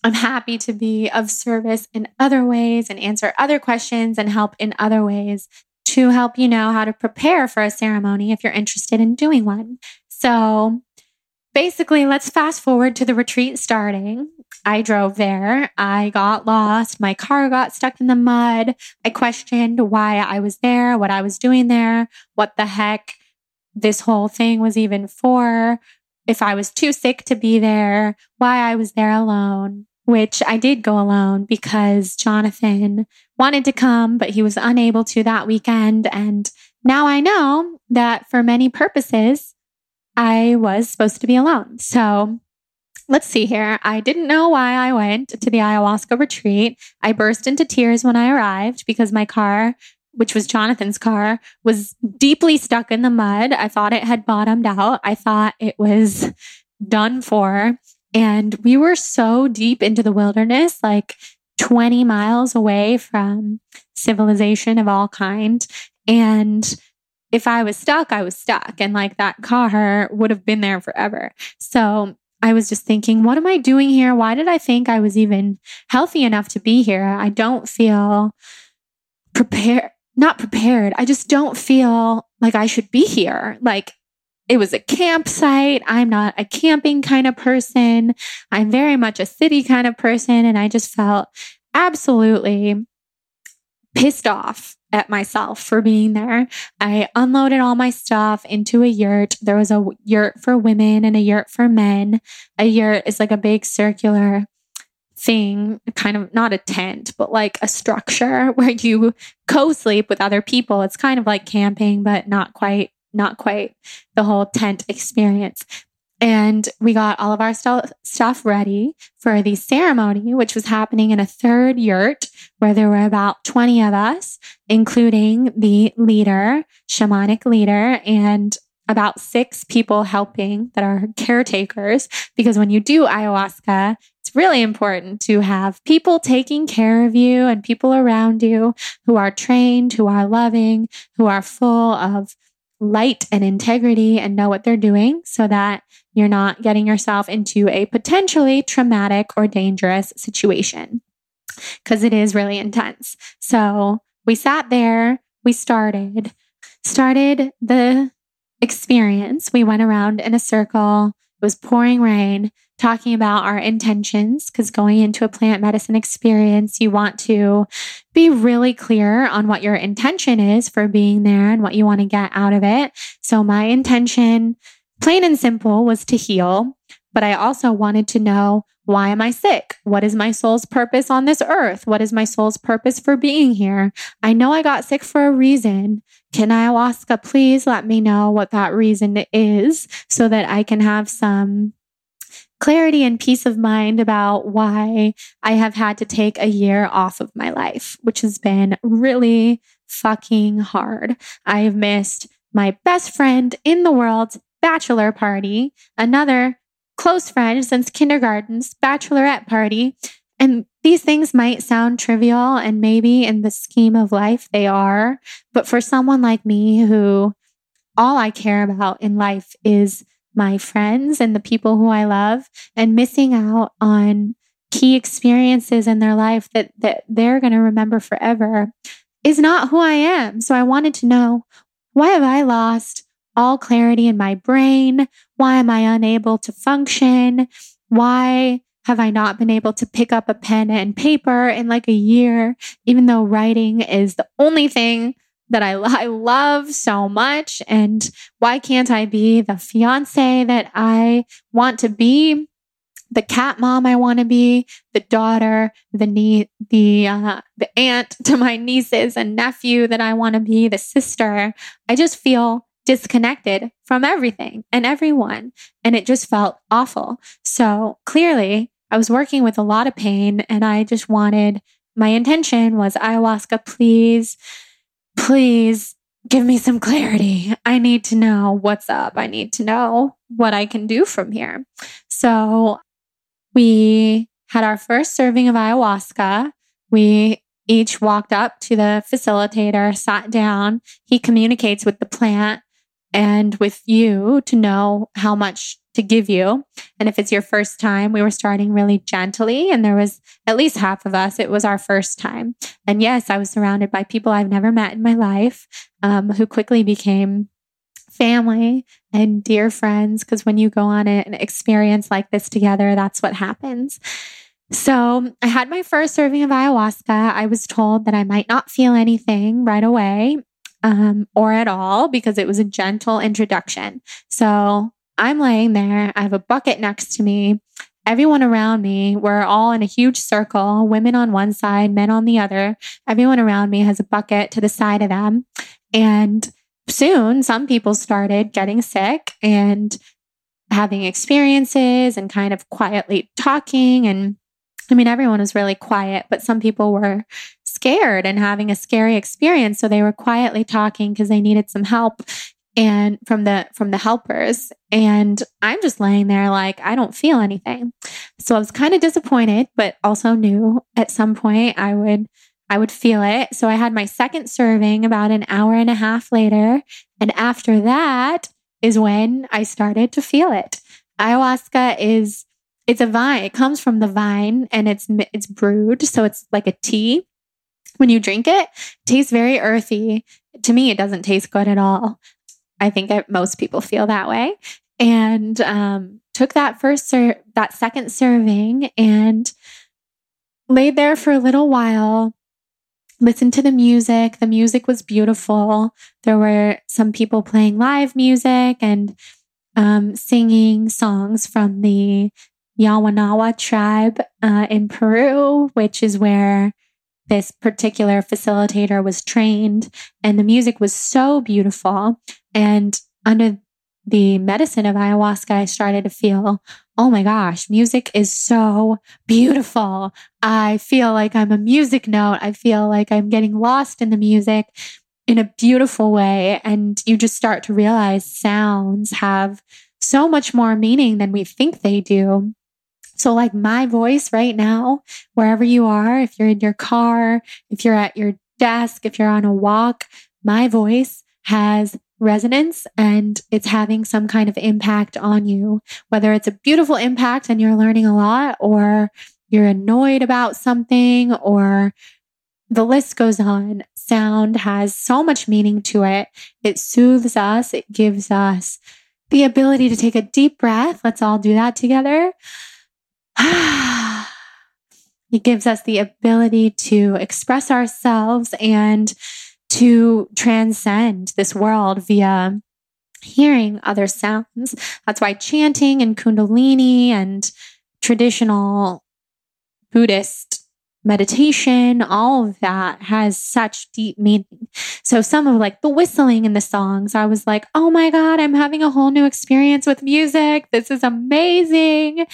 I'm happy to be of service in other ways and answer other questions and help in other ways to help you know how to prepare for a ceremony if you're interested in doing one. So, basically, let's fast forward to the retreat starting. I drove there. I got lost. My car got stuck in the mud. I questioned why I was there, what I was doing there, what the heck this whole thing was even for, if I was too sick to be there, why I was there alone, which I did go alone because Jonathan wanted to come, but he was unable to that weekend. And now I know that for many purposes, I was supposed to be alone. So let's see here. I didn't know why I went to the ayahuasca retreat. I burst into tears when I arrived because my car, which was Jonathan's car, was deeply stuck in the mud. I thought it had bottomed out. I thought it was done for. And we were so deep into the wilderness, like 20 miles away from civilization of all kind. And if I was stuck, I was stuck. And like that car would have been there forever. So I was just thinking, what am I doing here? Why did I think I was even healthy enough to be here? I don't feel prepared, not prepared. I just don't feel like I should be here. Like it was a campsite. I'm not a camping kind of person. I'm very much a city kind of person. And I just felt absolutely pissed off at myself for being there. I unloaded all my stuff into a yurt. There was a yurt for women and a yurt for men. A yurt is like a big circular thing, kind of not a tent, but like a structure (laughs) where you co sleep with other people. It's kind of like camping, but not quite, not quite the whole tent experience. And we got all of our st- stuff ready for the ceremony, which was happening in a third yurt where there were about 20 of us, including the leader, shamanic leader, and about six people helping that are caretakers. Because when you do ayahuasca, it's really important to have people taking care of you and people around you who are trained, who are loving, who are full of light and integrity and know what they're doing so that you're not getting yourself into a potentially traumatic or dangerous situation because it is really intense. So we sat there, we started, started the experience. We went around in a circle. It was pouring rain, talking about our intentions because going into a plant medicine experience, you want to be really clear on what your intention is for being there and what you want to get out of it. So my intention Plain and simple was to heal, but I also wanted to know why am I sick? What is my soul's purpose on this earth? What is my soul's purpose for being here? I know I got sick for a reason. Can ayahuasca please let me know what that reason is so that I can have some clarity and peace of mind about why I have had to take a year off of my life, which has been really fucking hard. I have missed my best friend in the world's bachelor party, another close friend since kindergarten's bachelorette party. And these things might sound trivial, and maybe in the scheme of life they are. But for someone like me who all I care about in life is my friends and the people who I love, and missing out on key experiences in their life that, that they're going to remember forever is not who I am. So I wanted to know why have I lost all clarity in my brain? Why am I unable to function? Why have I not been able to pick up a pen and paper in like a year, even though writing is the only thing that I, I love so much? And why can't I be the fiance that I want to be? The cat mom I want to be, the daughter, the nie- the uh, the aunt (laughs) to my nieces and nephew that I want to be, the sister. I just feel disconnected from everything and everyone. And it just felt awful. So clearly, I was working with a lot of pain and I just wanted my intention was ayahuasca, please, please give me some clarity. I need to know what's up. I need to know what I can do from here. So we had our first serving of ayahuasca. We each walked up to the facilitator, sat down. He communicates with the plant and with you to know how much to give you. And if it's your first time, we were starting really gently. And there was at least half of us, it was our first time. And yes, I was surrounded by people I've never met in my life um, who quickly became family and dear friends. Because when you go on an experience like this together, that's what happens. So I had my first serving of ayahuasca. I was told that I might not feel anything right away um, or at all because it was a gentle introduction. So I'm laying there. I have a bucket next to me. Everyone around me, we're all in a huge circle, women on one side, men on the other. Everyone around me has a bucket to the side of them. And soon some people started getting sick and having experiences and kind of quietly talking. And I mean, everyone was really quiet, but some people were scared and having a scary experience. So they were quietly talking because they needed some help and from the from the helpers. And i'm just laying there like i don't feel anything. So i was kind of disappointed but also knew at some point i would i would feel it. So i had my second serving about an hour and a half later. And after that is when i started to feel it. Ayahuasca is it's a vine. It comes from the vine and it's it's brewed. So it's like a tea when you drink it, it tastes very earthy. To me, it doesn't taste good at all. I think that most people feel that way. And um, took that first ser- that second serving and laid there for a little while. Listened to the music. The music was beautiful. There were some people playing live music and um, singing songs from the Yawanawa tribe uh, in Peru, which is where this particular facilitator was trained and the music was so beautiful. And under the medicine of ayahuasca, I started to feel, oh my gosh, music is so beautiful. I feel like I'm a music note. I feel like I'm getting lost in the music in a beautiful way. And you just start to realize sounds have so much more meaning than we think they do. So, like my voice right now, wherever you are, if you're in your car, if you're at your desk, if you're on a walk, my voice has resonance and it's having some kind of impact on you, whether it's a beautiful impact and you're learning a lot, or you're annoyed about something, or the list goes on. Sound has so much meaning to it. It soothes us, it gives us the ability to take a deep breath. Let's all do that together. (sighs) it gives us the ability to express ourselves and to transcend this world via hearing other sounds. That's why chanting and Kundalini and traditional Buddhist meditation, all of that has such deep meaning. So some of like the whistling in the songs, I was like, oh my God, I'm having a whole new experience with music. This is amazing.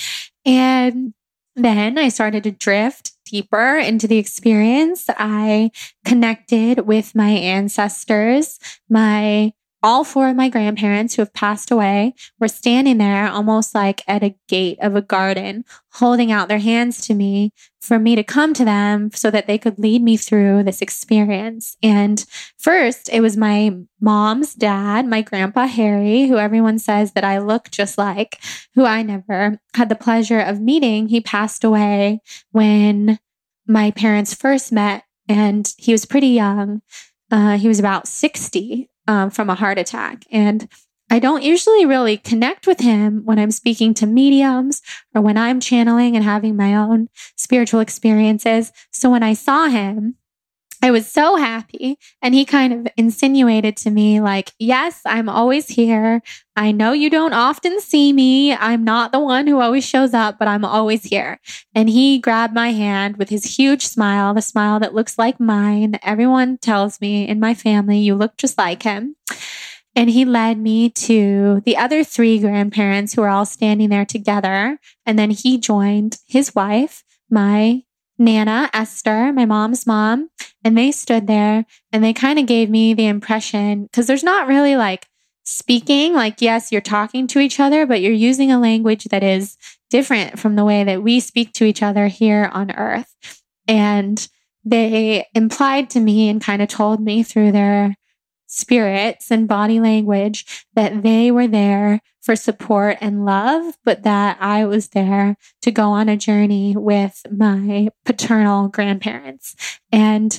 And then I started to drift deeper into the experience. I connected with my ancestors, my all four of my grandparents who have passed away were standing there almost like at a gate of a garden, holding out their hands to me for me to come to them so that they could lead me through this experience. And first, it was my mom's dad, my grandpa Harry, who everyone says that I look just like, who I never had the pleasure of meeting. He passed away when my parents first met, and he was pretty young. Uh, he was about 60 um, from a heart attack. And I don't usually really connect with him when I'm speaking to mediums or when I'm channeling and having my own spiritual experiences. So when I saw him, I was so happy. And he kind of insinuated to me, like, yes, I'm always here. I know you don't often see me. I'm not the one who always shows up, but I'm always here. And he grabbed my hand with his huge smile, the smile that looks like mine. Everyone tells me in my family, you look just like him. And he led me to the other three grandparents who were all standing there together. And then he joined his wife, my Nana, Esther, my mom's mom, and they stood there and they kind of gave me the impression because there's not really like speaking, like, yes, you're talking to each other, but you're using a language that is different from the way that we speak to each other here on earth. And they implied to me and kind of told me through their spirits and body language that they were there for support and love, but that I was there to go on a journey with my paternal grandparents. And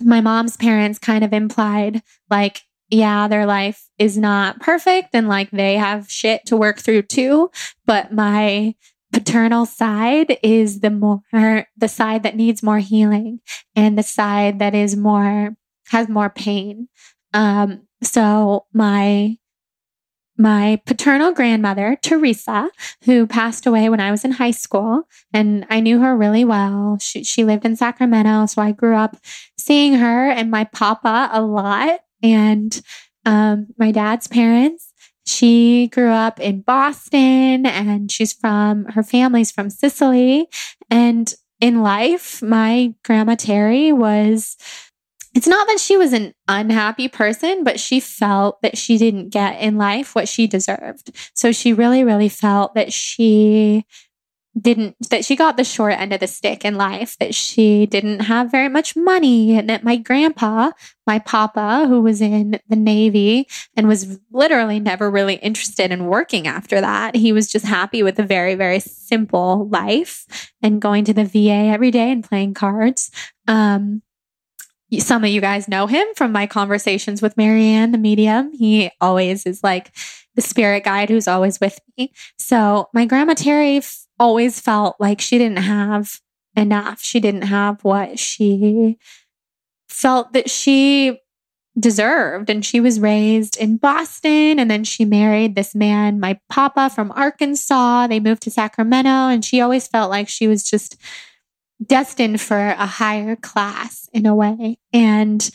my mom's parents kind of implied like, yeah, their life is not perfect and like they have shit to work through too. But my paternal side is the more, the side that needs more healing and the side that is more, has more pain. Um, so my my paternal grandmother, Teresa, who passed away when I was in high school, and I knew her really well. She, she lived in Sacramento, so I grew up seeing her and my papa a lot, and um, my dad's parents. She grew up in Boston, and she's from her family's from Sicily. And in life, my grandma Terry was it's not that she was an unhappy person, but she felt that she didn't get in life what she deserved. So she really, really felt that she didn't, that she got the short end of the stick in life, that she didn't have very much money, and that my grandpa, my papa, who was in the Navy and was literally never really interested in working after that, he was just happy with a very, very simple life and going to the VA every day and playing cards. Um, some of you guys know him from my conversations with Marianne, the medium. He always is like the spirit guide who's always with me. So my grandma Terry f- always felt like she didn't have enough. She didn't have what she felt that she deserved. And she was raised in Boston and then she married this man, my papa from Arkansas. They moved to Sacramento and she always felt like she was just destined for a higher class in a way. And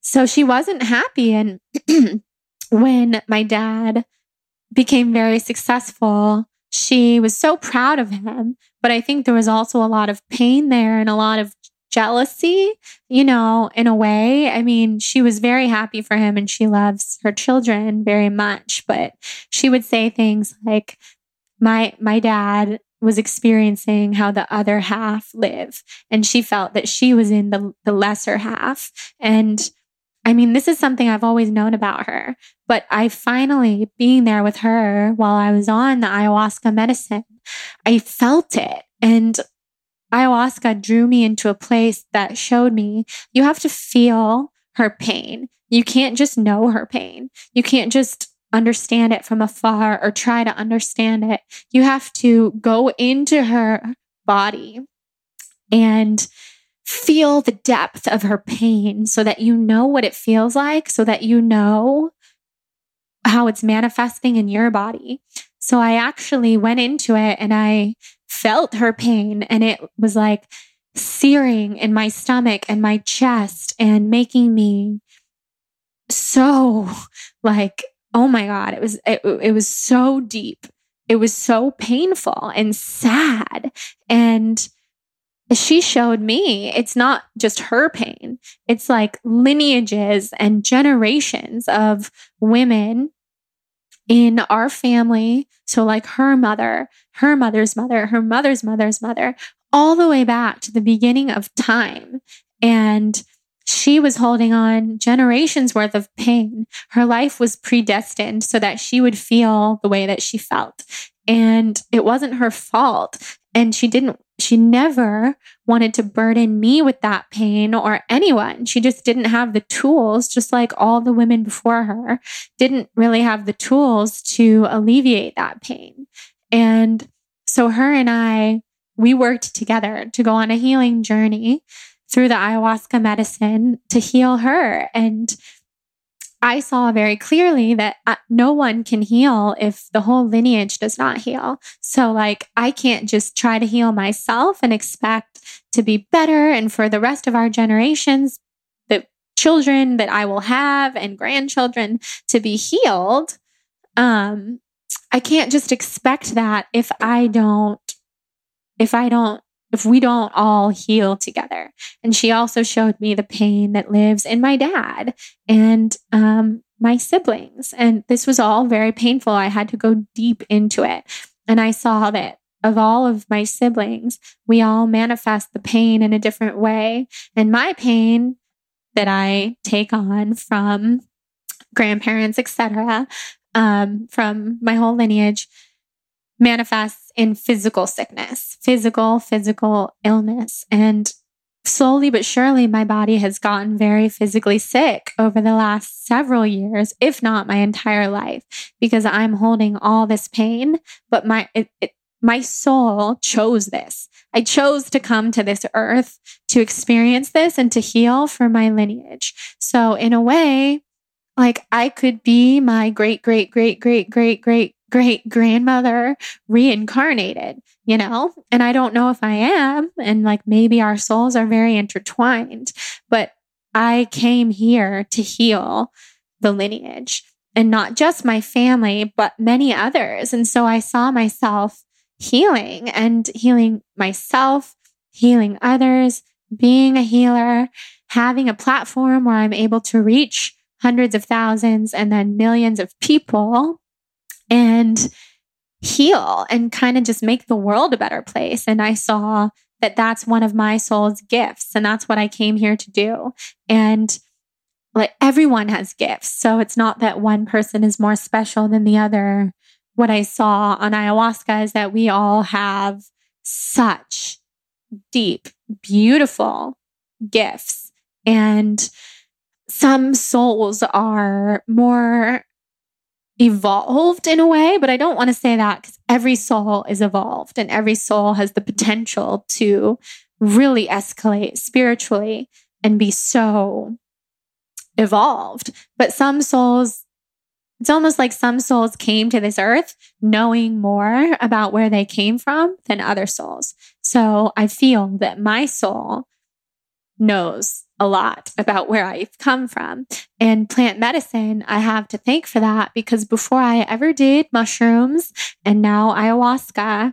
so she wasn't happy. And (clears throat) when my dad became very successful, she was so proud of him. But I think there was also a lot of pain there and a lot of jealousy, you know, in a way. I mean, she was very happy for him and she loves her children very much, but she would say things like, my my dad was experiencing how the other half live. And she felt that she was in the, the lesser half. And I mean, this is something I've always known about her, but I finally being there with her while I was on the ayahuasca medicine, I felt it. And ayahuasca drew me into a place that showed me you have to feel her pain. You can't just know her pain. You can't just understand it from afar or try to understand it. You have to go into her body and feel the depth of her pain so that you know what it feels like, so that you know how it's manifesting in your body. So I actually went into it and I felt her pain and it was like searing in my stomach and my chest and making me so like oh my God, it was, it, it was so deep. It was so painful and sad. And she showed me it's not just her pain. It's like lineages and generations of women in our family. So, like her mother, her mother's mother, her mother's mother's mother, all the way back to the beginning of time. And she was holding on generations worth of pain. Her life was predestined so that she would feel the way that she felt. And it wasn't her fault. And she didn't, she never wanted to burden me with that pain or anyone. She just didn't have the tools, just like all the women before her didn't really have the tools to alleviate that pain. And so her and I, we worked together to go on a healing journey through the ayahuasca medicine to heal her. And I saw very clearly that uh, no one can heal if the whole lineage does not heal. So, like, I can't just try to heal myself and expect to be better. And for the rest of our generations, the children that I will have and grandchildren to be healed. Um, I can't just expect that if I don't, if I don't if we don't all heal together. And she also showed me the pain that lives in my dad and um, my siblings. And this was all very painful. I had to go deep into it. And I saw that of all of my siblings, we all manifest the pain in a different way. And my pain that I take on from grandparents, etc., um, from my whole lineage manifests in physical sickness, physical, physical illness. And slowly but surely, my body has gotten very physically sick over the last several years, if not my entire life, because I'm holding all this pain. But my, it, it, my soul chose this. I chose to come to this earth to experience this and to heal for my lineage. So, in a way, like I could be my great, great, great, great, great, great, great grandmother reincarnated, you know? And I don't know if I am. And like maybe our souls are very intertwined, but I came here to heal the lineage and not just my family, but many others. And so I saw myself healing and healing myself, healing others, being a healer, having a platform where I'm able to reach hundreds of thousands and then millions of people and heal and kind of just make the world a better place. And I saw that that's one of my soul's gifts. And that's what I came here to do. And like everyone has gifts. So it's not that one person is more special than the other. What I saw on ayahuasca is that we all have such deep, beautiful gifts. And some souls are more evolved in a way, but I don't want to say that because every soul is evolved and every soul has the potential to really escalate spiritually and be so evolved. But some souls, it's almost like some souls came to this earth knowing more about where they came from than other souls. So I feel that my soul knows a lot about where I've come from. And plant medicine, I have to thank for that because before I ever did mushrooms and now ayahuasca,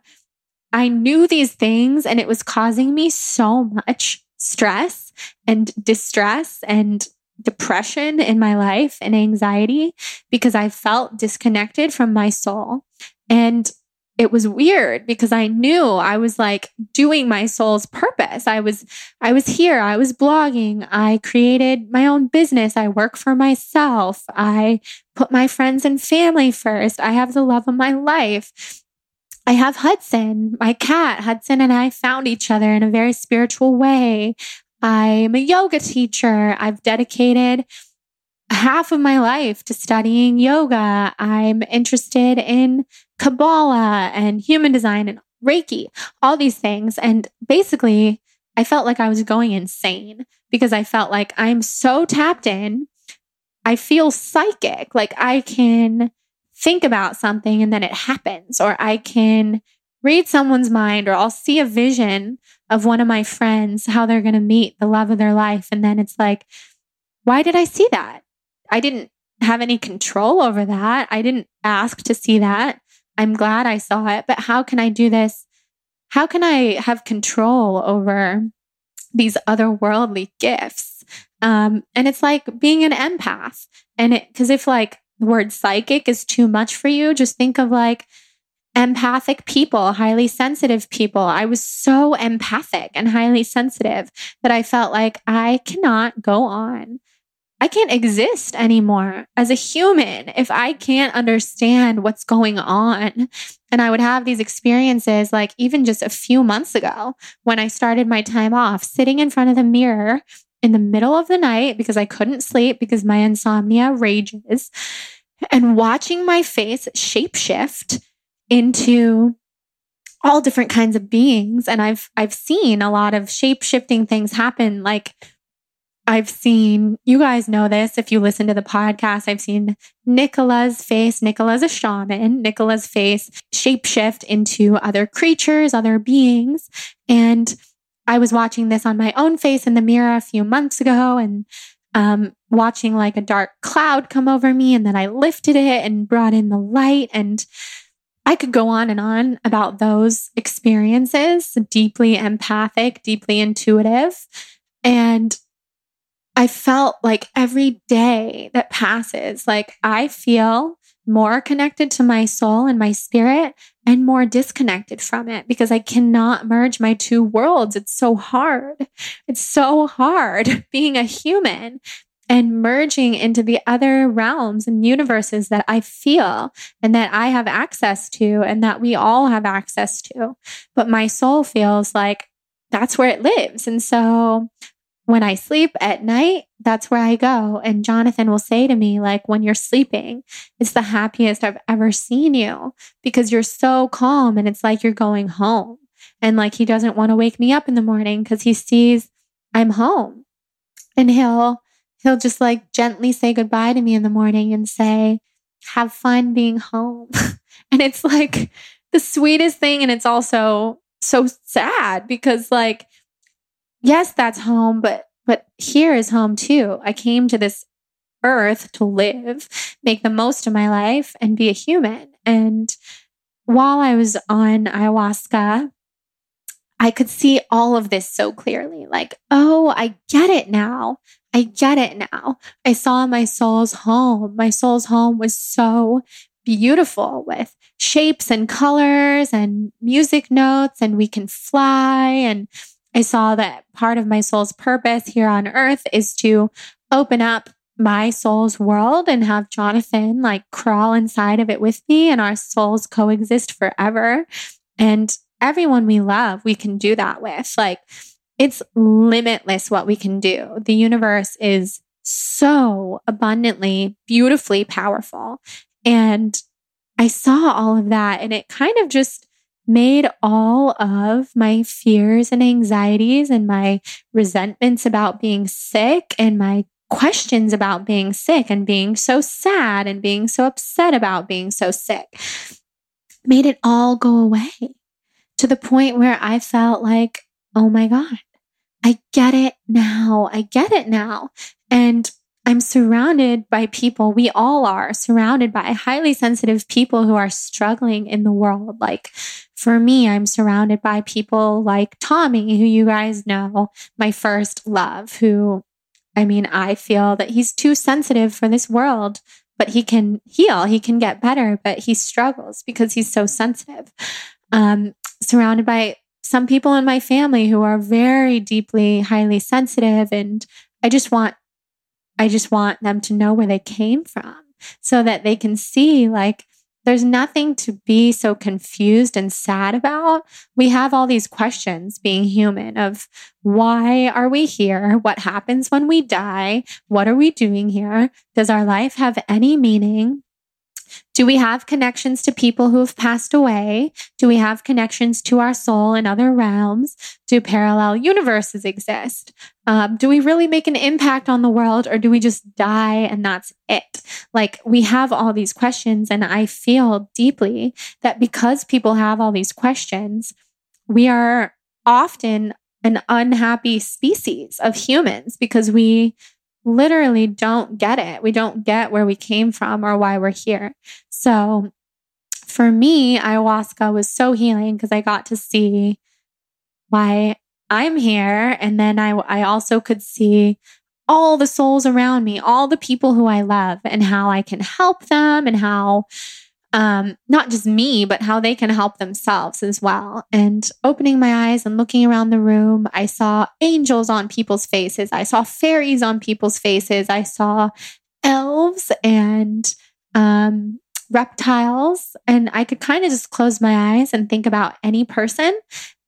I knew these things and it was causing me so much stress and distress and depression in my life and anxiety because I felt disconnected from my soul. And it was weird because I knew I was like doing my soul's purpose. I was, I was here. I was blogging. I created my own business. I work for myself. I put my friends and family first. I have the love of my life. I have Hudson, my cat. Hudson and I found each other in a very spiritual way. I'm a yoga teacher. I've dedicated half of my life to studying yoga. I'm interested in Kabbalah and human design and Reiki, all these things. And basically, I felt like I was going insane because I felt like I'm so tapped in. I feel psychic, like I can think about something and then it happens, or I can read someone's mind, or I'll see a vision of one of my friends, how they're going to meet the love of their life. And then it's like, why did I see that? I didn't have any control over that. I didn't ask to see that. I'm glad I saw it, but how can I do this? How can I have control over these otherworldly gifts? Um, and it's like being an empath. And it, cause if like the word psychic is too much for you, just think of like empathic people, highly sensitive people. I was so empathic and highly sensitive that I felt like I cannot go on I can't exist anymore as a human if I can't understand what's going on. And I would have these experiences like even just a few months ago when I started my time off, sitting in front of the mirror in the middle of the night because I couldn't sleep because my insomnia rages and watching my face shapeshift into all different kinds of beings and I've I've seen a lot of shape-shifting things happen like I've seen, you guys know this if you listen to the podcast. I've seen Nicola's face. Nicola's a shaman. Nicola's face shapeshift into other creatures, other beings. And I was watching this on my own face in the mirror a few months ago and um, watching like a dark cloud come over me. And then I lifted it and brought in the light. And I could go on and on about those experiences, deeply empathic, deeply intuitive. And I felt like every day that passes, like I feel more connected to my soul and my spirit and more disconnected from it because I cannot merge my two worlds. It's so hard. It's so hard (laughs) being a human and merging into the other realms and universes that I feel and that I have access to and that we all have access to. But my soul feels like that's where it lives. And so when I sleep at night, that's where I go. And Jonathan will say to me, like, when you're sleeping, it's the happiest I've ever seen you because you're so calm and it's like you're going home. And like, he doesn't want to wake me up in the morning because he sees I'm home. And he'll, he'll just like gently say goodbye to me in the morning and say, have fun being home. (laughs) and it's like the sweetest thing. And it's also so sad because like, yes, that's home, but but here is home too. I came to this earth to live, make the most of my life and be a human. And while I was on ayahuasca, I could see all of this so clearly. Like, oh, I get it now. I get it now. I saw my soul's home. My soul's home was so beautiful with shapes and colors and music notes, and we can fly and I saw that part of my soul's purpose here on earth is to open up my soul's world and have Jonathan like crawl inside of it with me and our souls coexist forever. And everyone we love, we can do that with. Like it's limitless what we can do. The universe is so abundantly, beautifully powerful. And I saw all of that and it kind of just made all of my fears and anxieties and my resentments about being sick and my questions about being sick and being so sad and being so upset about being so sick made it all go away to the point where I felt like, oh my God, I get it now. I get it now. And I'm surrounded by people, we all are surrounded by highly sensitive people who are struggling in the world. Like for me, I'm surrounded by people like Tommy, who you guys know, my first love, who I mean, I feel that he's too sensitive for this world, but he can heal, he can get better, but he struggles because he's so sensitive. Um, surrounded by some people in my family who are very deeply, highly sensitive. And I just want I just want them to know where they came from so that they can see like there's nothing to be so confused and sad about. We have all these questions being human of why are we here? What happens when we die? What are we doing here? Does our life have any meaning? Do we have connections to people who have passed away? Do we have connections to our soul in other realms? Do parallel universes exist? Um, do we really make an impact on the world or do we just die and that's it? Like we have all these questions, and I feel deeply that because people have all these questions, we are often an unhappy species of humans because we literally don't get it. We don't get where we came from or why we're here. So for me, ayahuasca was so healing because I got to see why I'm here. And then I, I also could see all the souls around me, all the people who I love, and how I can help them and how um, not just me, but how they can help themselves as well. And opening my eyes and looking around the room, I saw angels on people's faces. I saw fairies on people's faces. I saw elves and um, reptiles. And I could kind of just close my eyes and think about any person,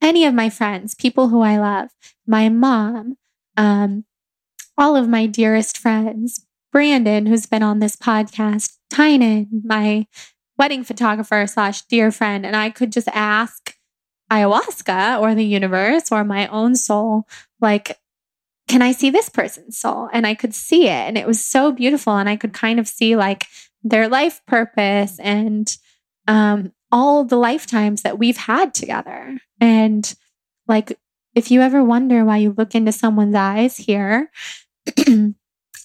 any of my friends, people who I love, my mom, um, all of my dearest friends, Brandon, who's been on this podcast, Tynan, my wedding photographer slash dear friend, and I could just ask ayahuasca or the universe or my own soul, like, can I see this person's soul? And I could see it. And it was so beautiful. And I could kind of see like their life purpose and um, all the lifetimes that we've had together. And like, if you ever wonder why you look into someone's eyes here (clears throat)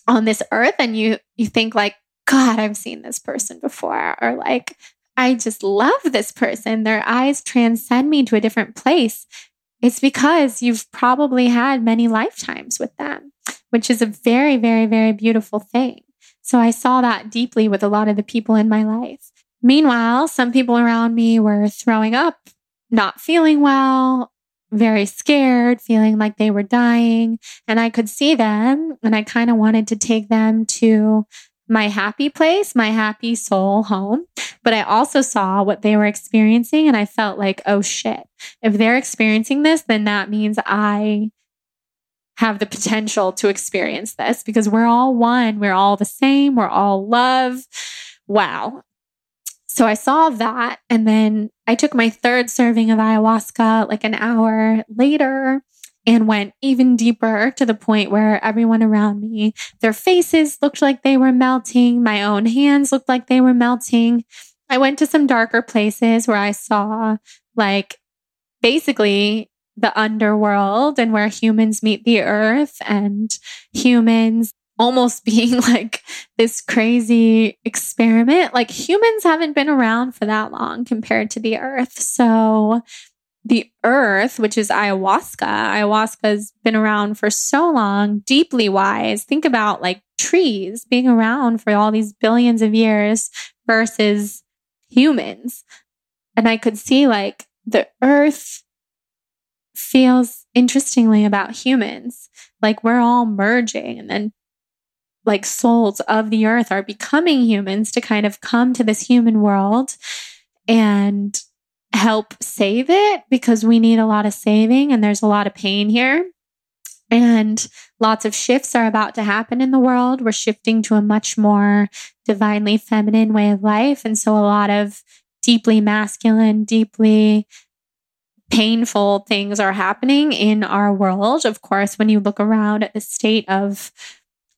on this earth and you you think like God, I've seen this person before, or like, I just love this person. Their eyes transcend me to a different place. It's because you've probably had many lifetimes with them, which is a very, very, very beautiful thing. So I saw that deeply with a lot of the people in my life. Meanwhile, some people around me were throwing up, not feeling well, very scared, feeling like they were dying. And I could see them and I kind of wanted to take them to my happy place, my happy soul home. But I also saw what they were experiencing and I felt like, oh shit, if they're experiencing this, then that means I have the potential to experience this because we're all one. We're all the same. We're all love. Wow. So I saw that. And then I took my third serving of ayahuasca like an hour later and went even deeper to the point where everyone around me, their faces looked like they were melting. My own hands looked like they were melting. I went to some darker places where I saw like basically the underworld and where humans meet the earth and humans almost (laughs) being like this crazy experiment. Like humans haven't been around for that long compared to the earth. So the earth, which is ayahuasca, ayahuasca has been around for so long, deeply wise. Think about like trees being around for all these billions of years versus humans. And I could see like the earth feels interestingly about humans. Like we're all merging and then like souls of the earth are becoming humans to kind of come to this human world and help save it because we need a lot of saving and there's a lot of pain here. And lots of shifts are about to happen in the world. We're shifting to a much more divinely feminine way of life. And so a lot of deeply masculine, deeply painful things are happening in our world. Of course, when you look around at the state of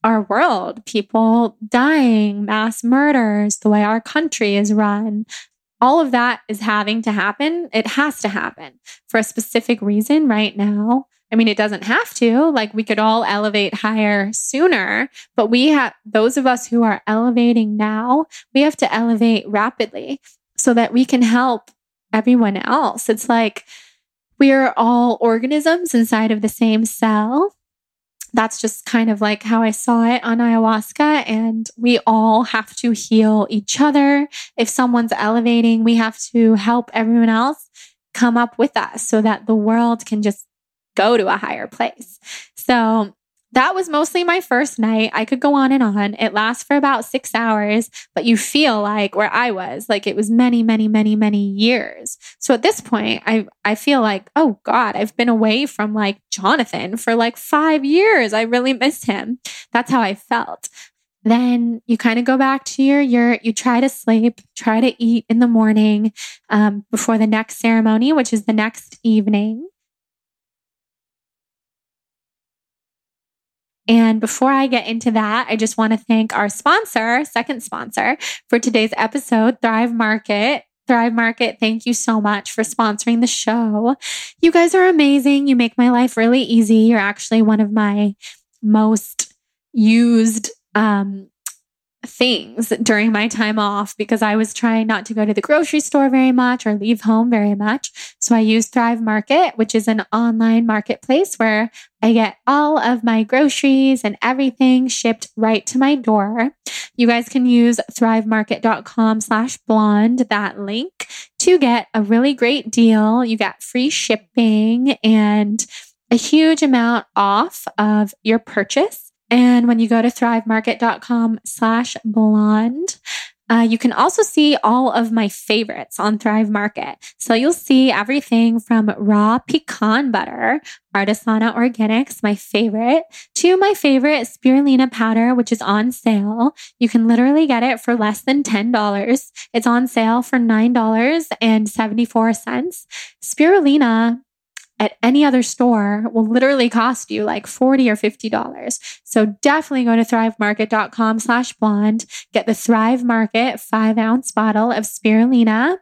our world, people dying, mass murders, the way our country is run, all of that is having to happen. It has to happen for a specific reason right now. I mean, it doesn't have to. Like, we could all elevate higher sooner, but we have those of us who are elevating now, we have to elevate rapidly so that we can help everyone else. It's like we are all organisms inside of the same cell that's just kind of like how I saw it on ayahuasca. And we all have to heal each other. If someone's elevating, we have to help everyone else come up with us so that the world can just go to a higher place. So that was mostly my first night. I could go on and on. It lasts for about six hours, but you feel like where I was, like it was many, many, many, many years. So at this point, I, I feel like, oh God, I've been away from like Jonathan for like five years. I really miss him. That's how I felt. Then you kind of go back to your yurt. You try to sleep, try to eat in the morning um, before the next ceremony, which is the next evening. And before I get into that, I just want to thank our sponsor, second sponsor for today's episode, Thrive Market. Thrive Market, thank you so much for sponsoring the show. You guys are amazing. You make my life really easy. You're actually one of my most used um, things during my time off because I was trying not to go to the grocery store very much or leave home very much. So I use Thrive Market, which is an online marketplace where I get all of my groceries and everything shipped right to my door. You guys can use thrivemarket.com slash blonde, that link to get a really great deal. You get free shipping and a huge amount off of your purchase. And when you go to thrivemarket.com slash blonde, uh, you can also see all of my favorites on Thrive Market. So you'll see everything from raw pecan butter, Artisana Organics, my favorite, to my favorite spirulina powder, which is on sale. You can literally get it for less than $10. It's on sale for $9.74. Spirulina at any other store will literally cost you like 40 or $50. So definitely go to thrivemarket.com slash blonde, get the Thrive Market five ounce bottle of spirulina.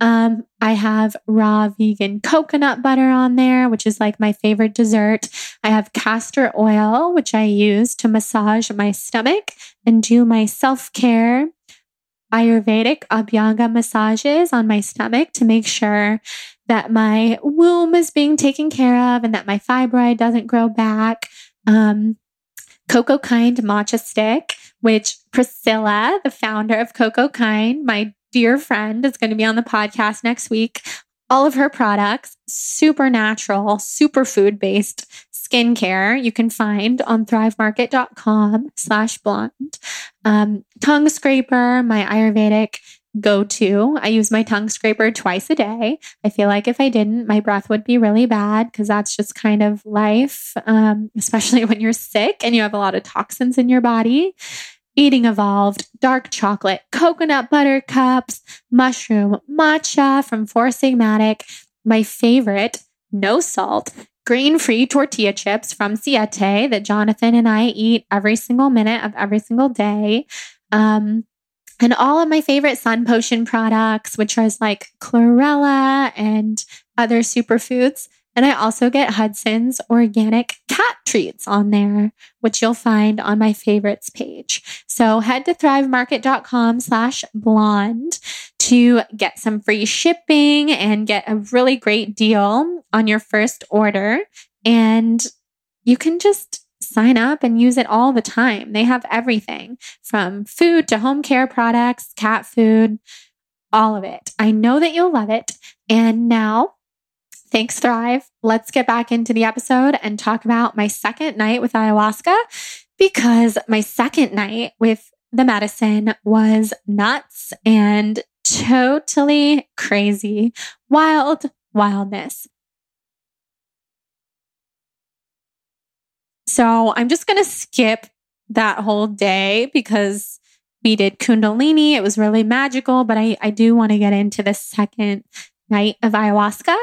Um, I have raw vegan coconut butter on there, which is like my favorite dessert. I have castor oil, which I use to massage my stomach and do my self care Ayurvedic Abhyanga massages on my stomach to make sure that my womb is being taken care of and that my fibroid doesn't grow back. Um, Coco Kind matcha stick, which Priscilla, the founder of Coco Kind, my dear friend, is going to be on the podcast next week. all of her products, super natural, super food based skincare you can find on thrivemarket.com slash blonde. Um, tongue scraper, my Ayurvedic go to. I use my tongue scraper twice a day. I feel like if I didn't, my breath would be really bad because that's just kind of life, um, especially (laughs) when you're sick and you have a lot of toxins in your body. Eating Evolved, dark chocolate, coconut butter cups, mushroom, matcha from Four Sigmatic, my favorite, no salt, grain free tortilla chips from Siete that Jonathan and I eat every single minute of every single day. Um, and all of my favorite sun potion products, which are like chlorella and other superfoods. And I also get Hudson's organic cat treats on there, which you'll find on my favorites page. So head to thrivemarket.com slash blonde to get some free shipping and get a really great deal on your first order. And you can just sign up and use it all the time. They have everything from food to home care products, cat food, all of it. I know that you'll love it. And now Thanks, Thrive. Let's get back into the episode and talk about my second night with ayahuasca because my second night with the medicine was nuts and totally crazy. Wild wildness. So I'm just going to skip that whole day because we did Kundalini. It was really magical, but I, I do want to get into the second night of ayahuasca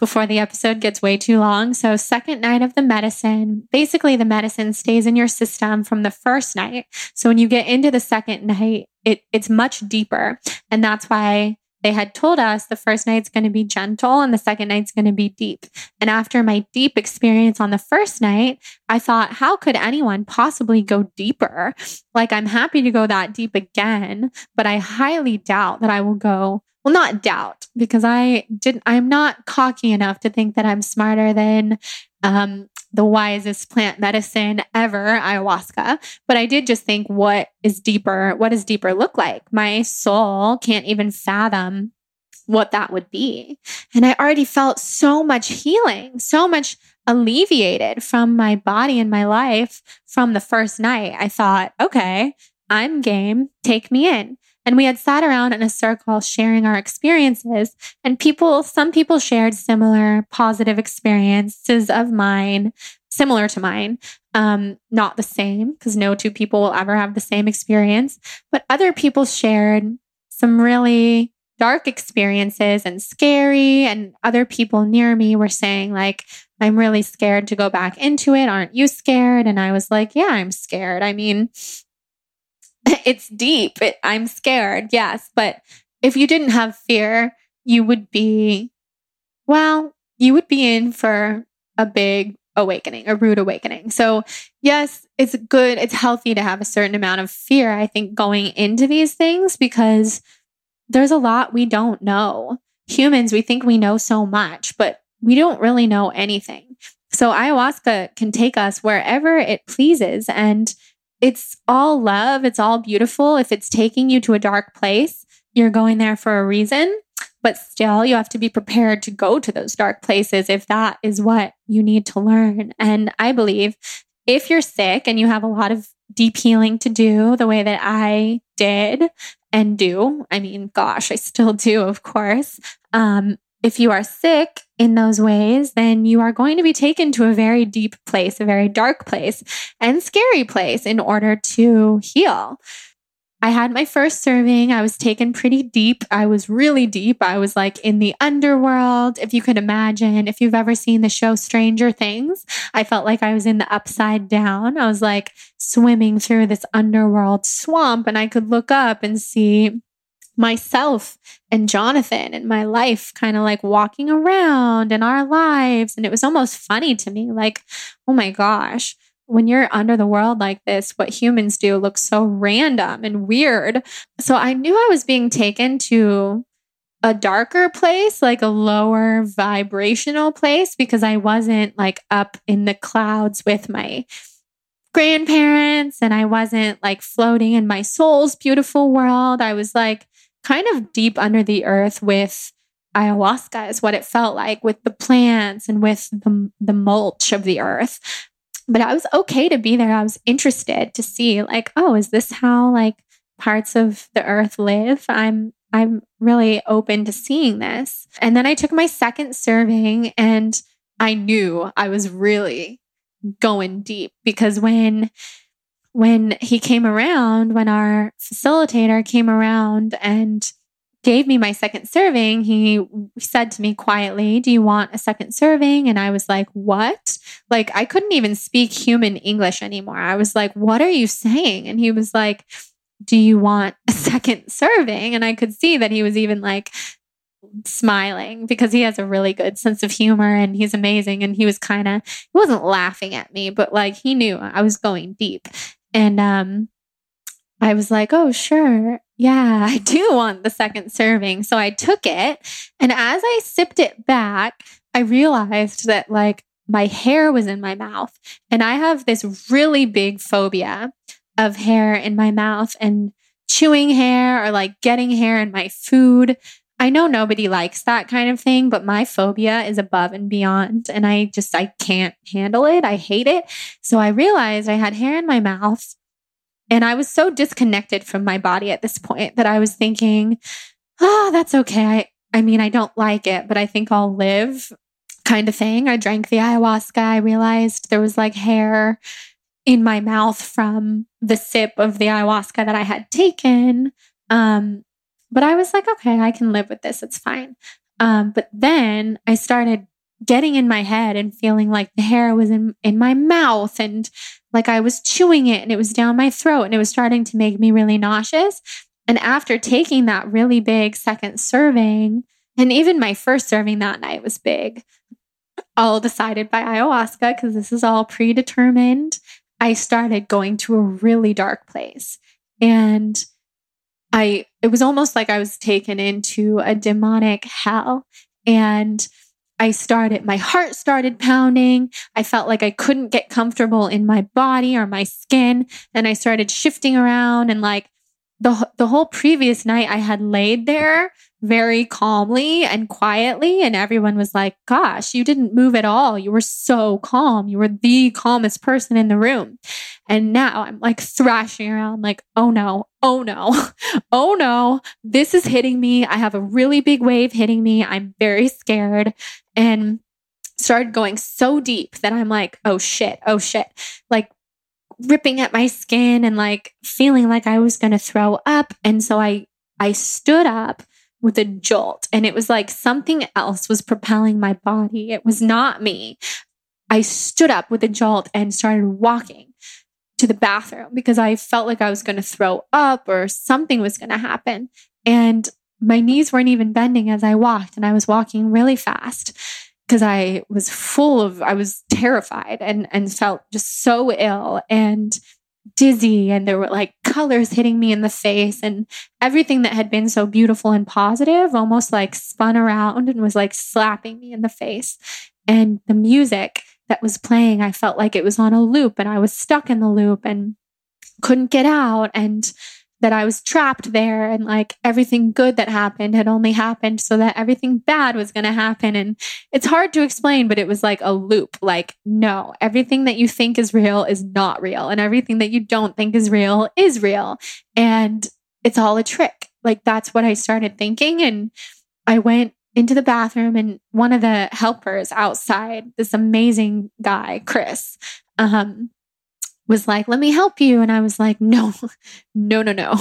before the episode gets way too long. So, second night of the medicine, basically, the medicine stays in your system from the first night. So, when you get into the second night, it, it's much deeper. And that's why they had told us the first night's going to be gentle and the second night's going to be deep. And after my deep experience on the first night, I thought, how could anyone possibly go deeper? Like, I'm happy to go that deep again, but I highly doubt that I will go well, not doubt, because I didn't, I'm not cocky enough to think that I'm smarter than um, the wisest plant medicine ever, ayahuasca. But I did just think, what is deeper? What does deeper look like? My soul can't even fathom what that would be. And I already felt so much healing, so much alleviated from my body and my life from the first night. I thought, okay, I'm game. Take me in. And we had sat around in a circle sharing our experiences. And people, some people shared similar positive experiences of mine, similar to mine. Um, not the same, because no two people will ever have the same experience. But other people shared some really dark experiences and scary. And other people near me were saying, like, I'm really scared to go back into it. Aren't you scared? And I was like, yeah, I'm scared. I mean, (laughs) it's deep. It, I'm scared, yes. But if you didn't have fear, you would be, well, you would be in for a big awakening, a rude awakening. So, yes, it's good, it's healthy to have a certain amount of fear, I think, going into these things because there's a lot we don't know. Humans, we think we know so much, but we don't really know anything. So, ayahuasca can take us wherever it pleases. And it's all love. It's all beautiful. If it's taking you to a dark place, you're going there for a reason. But still, you have to be prepared to go to those dark places if that is what you need to learn. And I believe if you're sick and you have a lot of deep healing to do the way that I did and do, I mean, gosh, I still do, of course. Um, if you are sick in those ways, then you are going to be taken to a very deep place, a very dark place, and scary place in order to heal. I had my first serving. I was taken pretty deep. I was really deep. I was like in the underworld, if you could imagine. If you've ever seen the show Stranger Things, I felt like I was in the upside down. I was like swimming through this underworld swamp, and I could look up and see myself and Jonathan and my life kind of like walking around in our lives. And it was almost funny to me like, oh my gosh, when you're under the world like this, what humans do looks so random and weird. So I knew I was being taken to a darker place, like a lower vibrational place, because I wasn't like up in the clouds with my grandparents and I wasn't like floating in my soul's beautiful world. I was like kind of deep under the earth with ayahuasca is what it felt like with the plants and with the, the mulch of the earth. But I was okay to be there. I was interested to see, like, oh, is this how like parts of the earth live? I'm I'm really open to seeing this. And then I took my second serving and I knew I was really going deep because when when he came around, when our facilitator came around and gave me my second serving, he said to me quietly, Do you want a second serving? And I was like, What? Like, I couldn't even speak human English anymore. I was like, What are you saying? And he was like, Do you want a (laughs) second serving? And I could see that he was even like, smiling because he has a really good sense of humor and he's amazing and he was kind of he wasn't laughing at me but like he knew I was going deep and um I was like, oh, sure. Yeah, (laughs) I do want the second serving. So I took it. And as I sipped it back, I realized that like my hair was in my mouth. And I have this really big phobia of hair in my mouth and chewing hair or like getting hair in my food. I know nobody likes that kind of thing, but my phobia is above and beyond. And I just, I can't handle it. I hate it. So I realized I had hair in my mouth and I was so disconnected from my body at this point that I was thinking, oh, that's okay. I, I mean, I don't like it, but I think I'll live kind of thing. I drank the ayahuasca. I realized there was like hair in my mouth from the sip of the ayahuasca that I had taken. Um, but I was like, okay, I can live with this. It's fine. Um, but then I started getting in my head and feeling like the hair was in, in my mouth and like I was chewing it and it was down my throat and it was starting to make me really nauseous. And after taking that really big second serving, and even my first serving that night was big, all decided by ayahuasca, because this is all predetermined, I started going to a really dark place. And I, it was almost like I was taken into a demonic hell. And I started, my heart started pounding. I felt like I couldn't get comfortable in my body or my skin. And I started shifting around and like the, the whole previous night I had laid there very calmly and quietly. And everyone was like, gosh, you didn't move at all. You were so calm. You were the calmest person in the room. And now I'm like thrashing around, like, oh no, oh no, (laughs) oh no, this is hitting me. I have a really big wave hitting me. I'm very scared. And started going so deep that I'm like, oh shit, oh shit. Like ripping at my skin and like feeling like I was going to throw up. And so I, I stood up with a jolt and it was like something else was propelling my body. It was not me. I stood up with a jolt and started walking to the bathroom because I felt like I was going to throw up or something was going to happen. And my knees weren't even bending as I walked and I was walking really fast because I was full of I was terrified and and felt just so ill and dizzy and there were like colors hitting me in the face and everything that had been so beautiful and positive almost like spun around and was like slapping me in the face. And the music that was playing I felt like it was on a loop and I was stuck in the loop and couldn't get out. And that I was trapped there and like everything good that happened had only happened so that everything bad was going to happen. And it's hard to explain, but it was like a loop. Like, no, everything that you think is real is not real. And everything that you don't think is real is real. And it's all a trick. Like, that's what I started thinking. And I went into the bathroom and one of the helpers outside, this amazing guy, Chris, um, was like, let me help you. And I was like, no, no, no, no.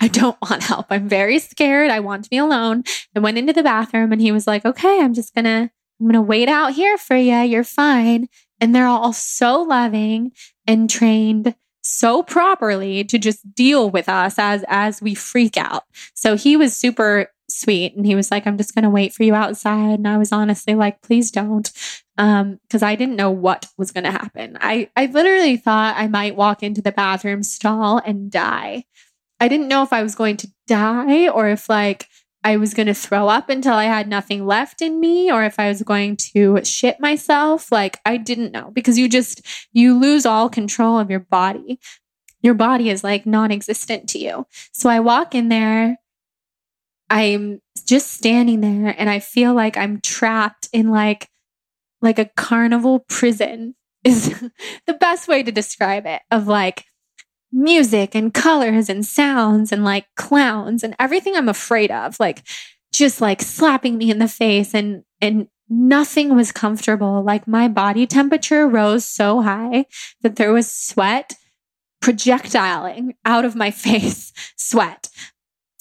I don't want help. I'm very scared. I want to be alone. I went into the bathroom and he was like, okay, I'm just gonna, I'm gonna wait out here for you. You're fine. And they're all so loving and trained so properly to just deal with us as as we freak out. So he was super sweet. And he was like i'm just going to wait for you outside. And i was honestly like please don't. Um because i didn't know what was going to happen. I i literally thought i might walk into the bathroom stall and die. I didn't know if i was going to die or if like i was going to throw up until i had nothing left in me or if i was going to shit myself. Like i didn't know because you just you lose all control of your body. Your body is like non-existent to you. So i walk in there I'm just standing there and I feel like I'm trapped in like like a carnival prison is (laughs) the best way to describe it of like music and colors and sounds and like clowns and everything I'm afraid of like just like slapping me in the face and and nothing was comfortable. Like my body temperature rose so high that there was sweat projectiling out of my (laughs) face sweat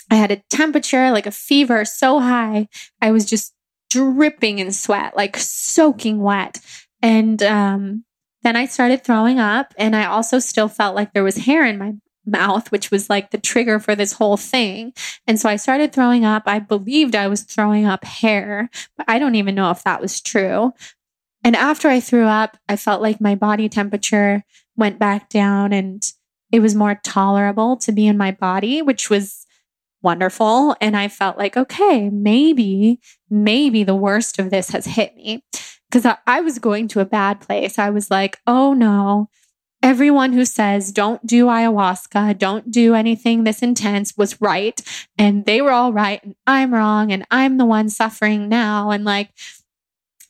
I had a temperature, like a fever so high. I was just dripping in sweat, like soaking wet. And um, then I started throwing up. And I also still felt like there was hair in my mouth, which was like the trigger for this whole thing. And so I started throwing up. I believed I was throwing up hair, but I don't even know if that was true. And after I threw up, I felt like my body temperature went back down and it was more tolerable to be in my body, which was wonderful. And I felt like, okay, maybe, maybe the worst of this has hit me because I, I, was going to a bad place. I was like, oh no, everyone who says don't do ayahuasca, don't do anything this intense was right. And they were all right. And I'm wrong. And I'm the one suffering now. And like,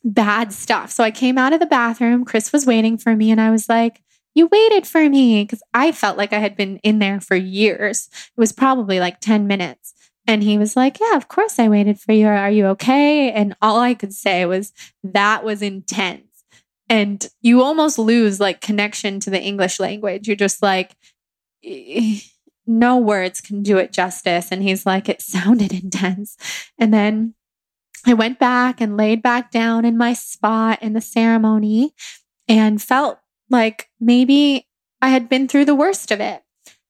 bad stuff. So I came out of the bathroom. Chris was waiting for me. And I was like, you waited for me because I felt like I had been in there for years. It was probably like 10 minutes. And he was like, Yeah, of course I waited for you. Are you okay? And all I could say was, That was intense. And you almost lose like connection to the English language. You're just like, eh, no words can do it justice. And he's like, It sounded (laughs) intense. And then I went back and laid back down in my spot in the ceremony and felt like maybe I had been through the worst of it.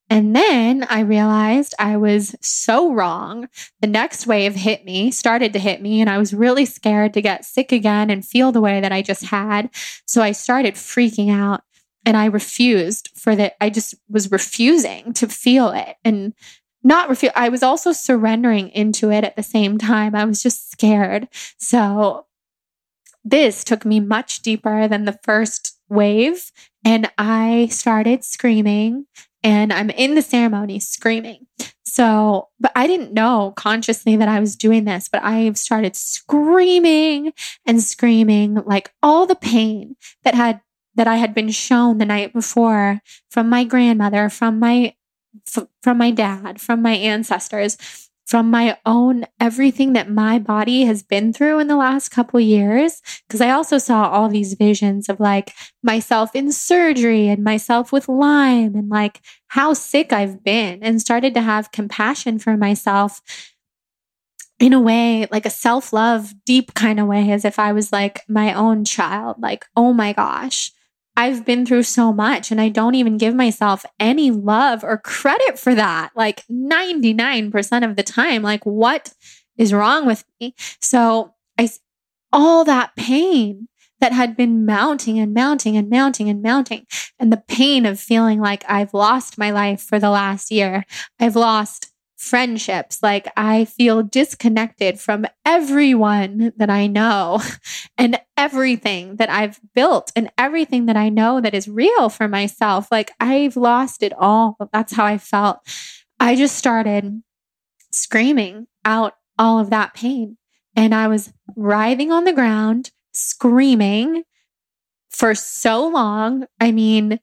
And then I realized I was so wrong. The next wave hit me, started to hit me, and I was really scared to get sick again and feel the way that I just had. So I started freaking out and I refused for that. I just was refusing to feel it and not refuse. I was also surrendering into it at the same time. I was just scared. So this took me much deeper than the first wave and I started screaming and I'm in the ceremony screaming. So, but I didn't know consciously that I was doing this, but I started screaming and screaming like all the pain that had that I had been shown the night before from my grandmother, from my from my dad, from my ancestors from my own everything that my body has been through in the last couple years. Because i also saw all these visions of like myself in surgery and myself with lyme and like how sick i've been and started to have compassion for myself in a way like a self-love deep kind of way as if i was like my own child. Like oh my gosh I've been through so much and I don't even give myself any love or credit for that. Like 99% of the time, like what is wrong with me? So I, all that pain that had been mounting and mounting and mounting and mounting and the pain of feeling like I've lost my life for the last year. I've lost friendships. Like I feel disconnected from everyone that I know (laughs) and everything that I've built and everything that I know that is real for myself. Like I've lost it all. That's how I felt. I just started screaming out all of that pain. And I was writhing on the ground, screaming for so long. I mean,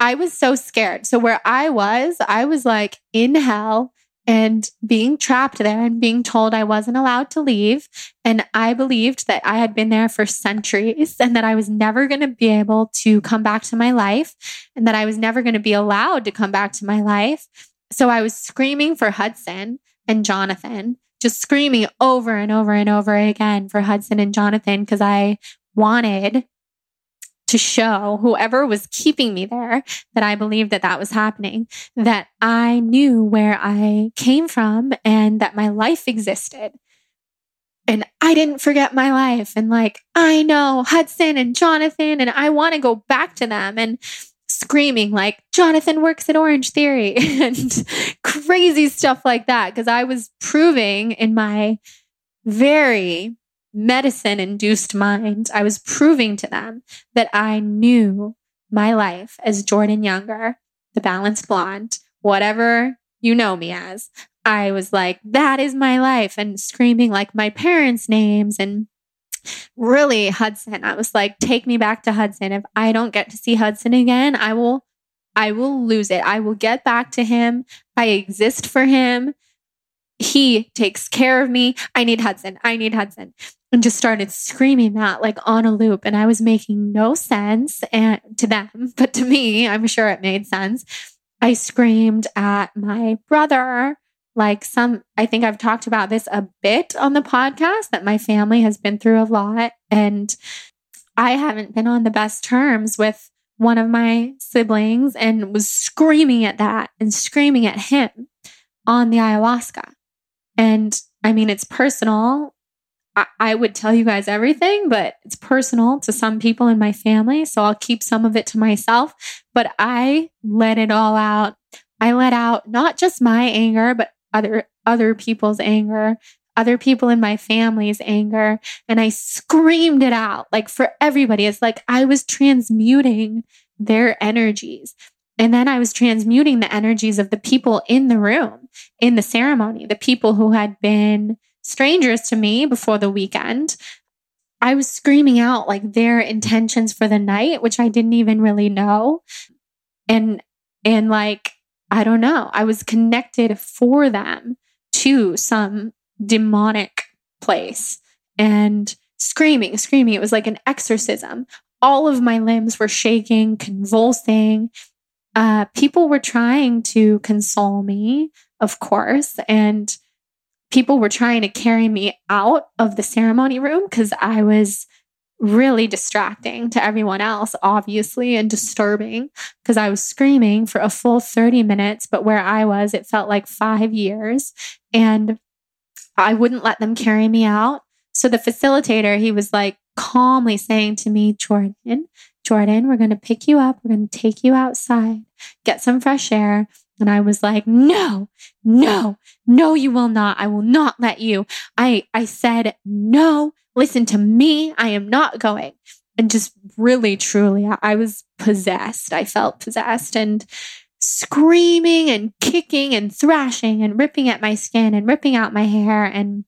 I was so scared. So, where I was, I was like in hell and being trapped there and being told I wasn't allowed to leave. And I believed that I had been there for centuries and that I was never going to be able to come back to my life and that I was never going to be allowed to come back to my life. So I was screaming for Hudson and Jonathan, just screaming over and over and over again for Hudson and Jonathan because I wanted to show whoever was keeping me there that I believed that that was happening, that I knew where I came from and that my life existed. And I didn't forget my life. And like, I know Hudson and Jonathan, and I want to go back to them and screaming like Jonathan works at Orange Theory (laughs) and crazy stuff like that. Cause I was proving in my very medicine induced mind, I was proving to them that I knew my life as Jordan Younger, the balanced blonde, whatever you know me as. I was like, that is my life, and screaming like my parents' names and really Hudson. I was like, take me back to Hudson. If I don't get to see Hudson again, I will I will lose it. I will get back to him. I exist for him. He takes care of me. I need Hudson. I need Hudson. And just started screaming that like on a loop. And I was making no sense and to them, (laughs) but to me, I'm sure it made sense. I screamed at my brother like some i think i've talked about this a bit on the podcast that my family has been through a lot and i haven't been on the best terms with one of my siblings and was screaming at that and screaming at him on the ayahuasca and i mean it's personal I, would tell you guys everything, but it's personal to some people in my family. So I'll keep some of it to myself. But I let it all out. I let out not just my anger, but other other people's anger, other people in my family's anger, and I screamed it out like for everybody. It's like I was transmuting their energies. And then I was transmuting the energies of the people in the room, in the ceremony, the people who had been strangers to me before the weekend. I was screaming out like their intentions for the night, which I didn't even really know. And, and like, I don't know. I was connected for them to some demonic place and screaming, screaming. It was like an exorcism. All of my limbs were shaking, convulsing. Uh, people were trying to console me, of course, and people were trying to carry me out of the ceremony room because I was really distracting to everyone else, obviously, and disturbing because I was screaming for a full 30 minutes. But where I was, it felt like five years. And I wouldn't let them carry me out. So the facilitator, he was like calmly saying to me, Jordan, Jordan, we're going to pick you up. We're going to take you outside, get some fresh air. And I was like, no, no, no, you will not. I will not let you. I, I said, no, listen to me. I am not going. And just really, truly, I was possessed. I felt possessed and screaming and kicking and thrashing and ripping at my skin and ripping out my hair and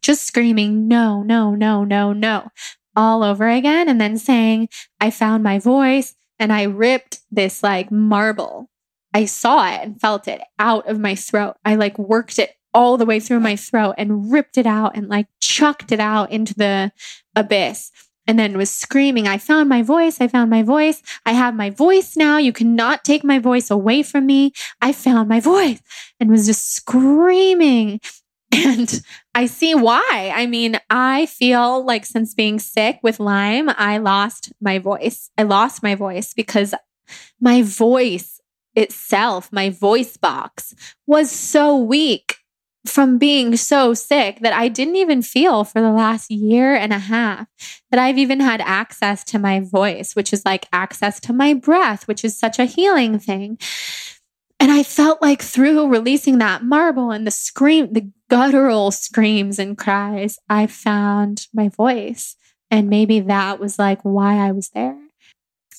just screaming, no, no, no, no, no, all over again. And then saying, I found my voice and I ripped this like marble. I saw it and felt it out of my throat. I like worked it all the way through my throat and ripped it out and like chucked it out into the abyss and then was screaming, I found my voice. I found my voice. I have my voice now. You cannot take my voice away from me. I found my voice and was just screaming. (laughs) And I see why. I mean, I feel like since being sick with Lyme, I lost my voice. I lost my voice because my voice itself, my voice box was so weak from being so sick that I didn't even feel for the last year and a half that I've even had access to my voice, which is like access to my breath, which is such a healing thing. And I felt like through releasing that marble and the scream, the guttural screams and cries, I found my voice. And maybe that was like why I was there.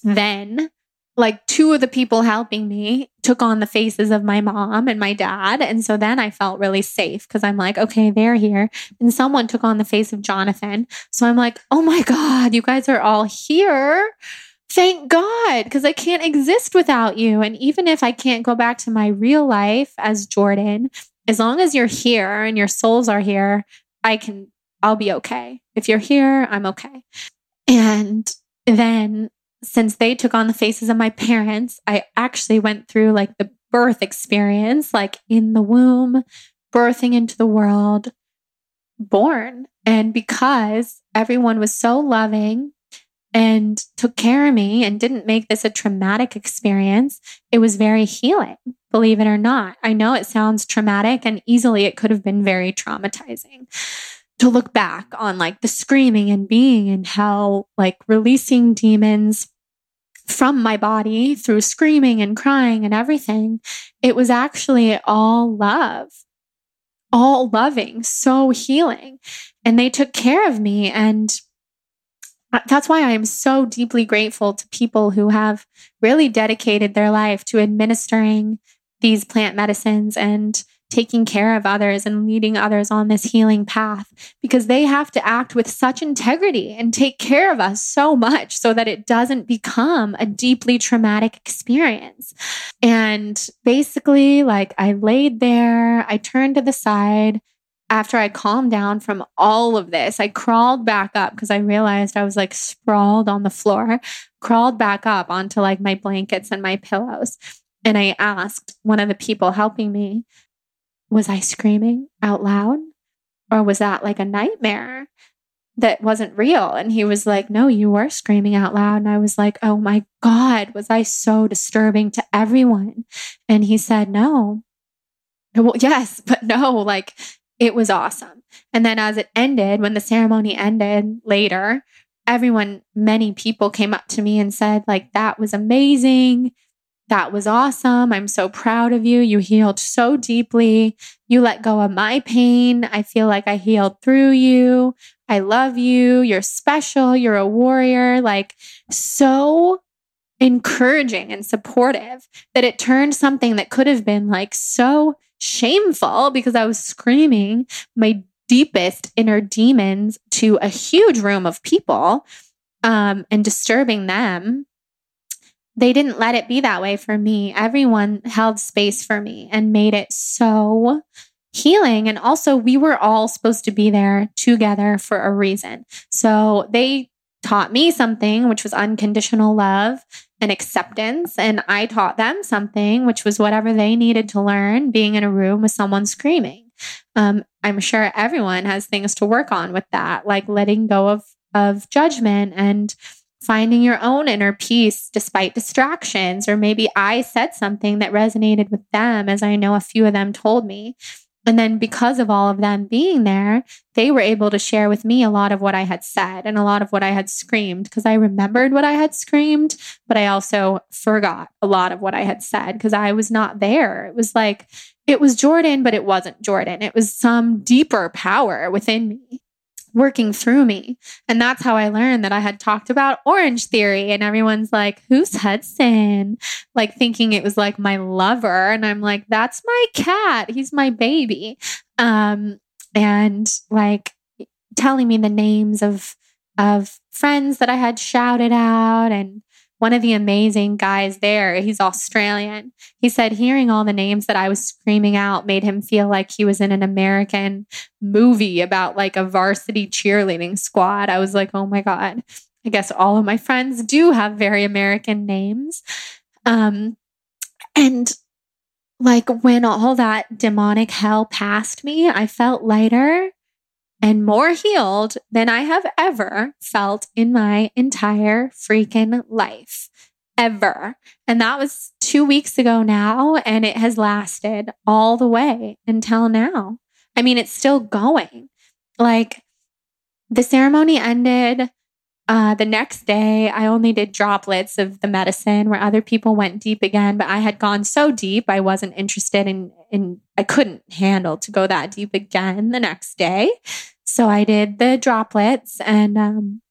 Then like two of the people helping me took on the faces of my mom and my dad. And so then I felt really safe because I'm like, okay, they're here. And someone took on the face of Jonathan. So I'm like, oh my God, you guys are all here. Thank God, because I can't exist without you. And even if I can't go back to my real life as Jordan, as long as you're here and your souls are here, I can, I'll be okay. If you're here, I'm okay. And then since they took on the faces of my parents, I actually went through like the birth experience, like in the womb, birthing into the world, born. And because everyone was so loving and took care of me and didn't make this a traumatic experience, it was very healing, believe it or not. I know it sounds traumatic and easily it could have been very traumatizing to look back on like the screaming and being in hell, like releasing demons from my body through screaming and crying and everything. It was actually all love, all loving, so healing. And they took care of me. And that's why I am so deeply grateful to people who have really dedicated their life to administering these plant medicines and taking care of others and leading others on this healing path because they have to act with such integrity and take care of us so much so that it doesn't become a deeply traumatic experience. And basically, like I laid there, I turned to the side. After I calmed down from all of this, I crawled back up because I realized I was like sprawled on the floor, crawled back up onto like my blankets and my pillows. And I asked one of the people helping me, was I screaming out loud? Or was that like a nightmare that wasn't real? And he was like, No, you were screaming out loud. And I was like, Oh my God, was I so disturbing to everyone? And he said, No. Well, yes, but no, like it was awesome. And then as it ended, when the ceremony ended later, everyone, many people came up to me and said, like, that was amazing. That was awesome. I'm so proud of you. You healed so deeply. You let go of my pain. I feel like I healed through you. I love you. You're special. You're a warrior. Like, so encouraging and supportive that it turned something that could have been like so shameful because I was screaming my deepest inner demons to a huge room of people um, and disturbing them they didn't let it be that way for me. Everyone held space for me and made it so healing. And also, we were all supposed to be there together for a reason. So they taught me something, which was unconditional love and acceptance. And I taught them something, which was whatever they needed to learn being in a room with someone screaming. Um, I'm sure everyone has things to work on with that, like letting go of, of judgment and finding your own inner peace despite distractions. Or maybe I said something that resonated with them, as I know a few of them told me. And then, because of all of them being there, they were able to share with me a lot of what I had said and a lot of what I had screamed because I remembered what I had screamed, but I also forgot a lot of what I had said because I was not there. It was like, it was Jordan, but it wasn't Jordan. It was some deeper power within me working through me. And that's how I learned that I had talked about Orange Theory. And everyone's like, who's Hudson? Like thinking it was like my lover. And I'm like, that's my cat. He's my baby. Um, and like telling me the names of of friends that I had shouted out and one of the amazing guys there, he's Australian. He said hearing all the names that I was screaming out made him feel like he was in an American movie about like a varsity cheerleading squad. I was like, oh my God. I guess all of my friends do have very American names. Um, and like when all that demonic hell passed me, I felt lighter and more healed than I have ever felt in my entire freaking life. Ever. And that was two weeks ago now, and it has lasted all the way until now. I mean, it's still going. Like the ceremony ended. Uh, the next day, I only did droplets of the medicine where other people went deep again, but I had gone so deep, I wasn't interested in, in, I couldn't handle to go that deep again the next day. So I did the droplets and um,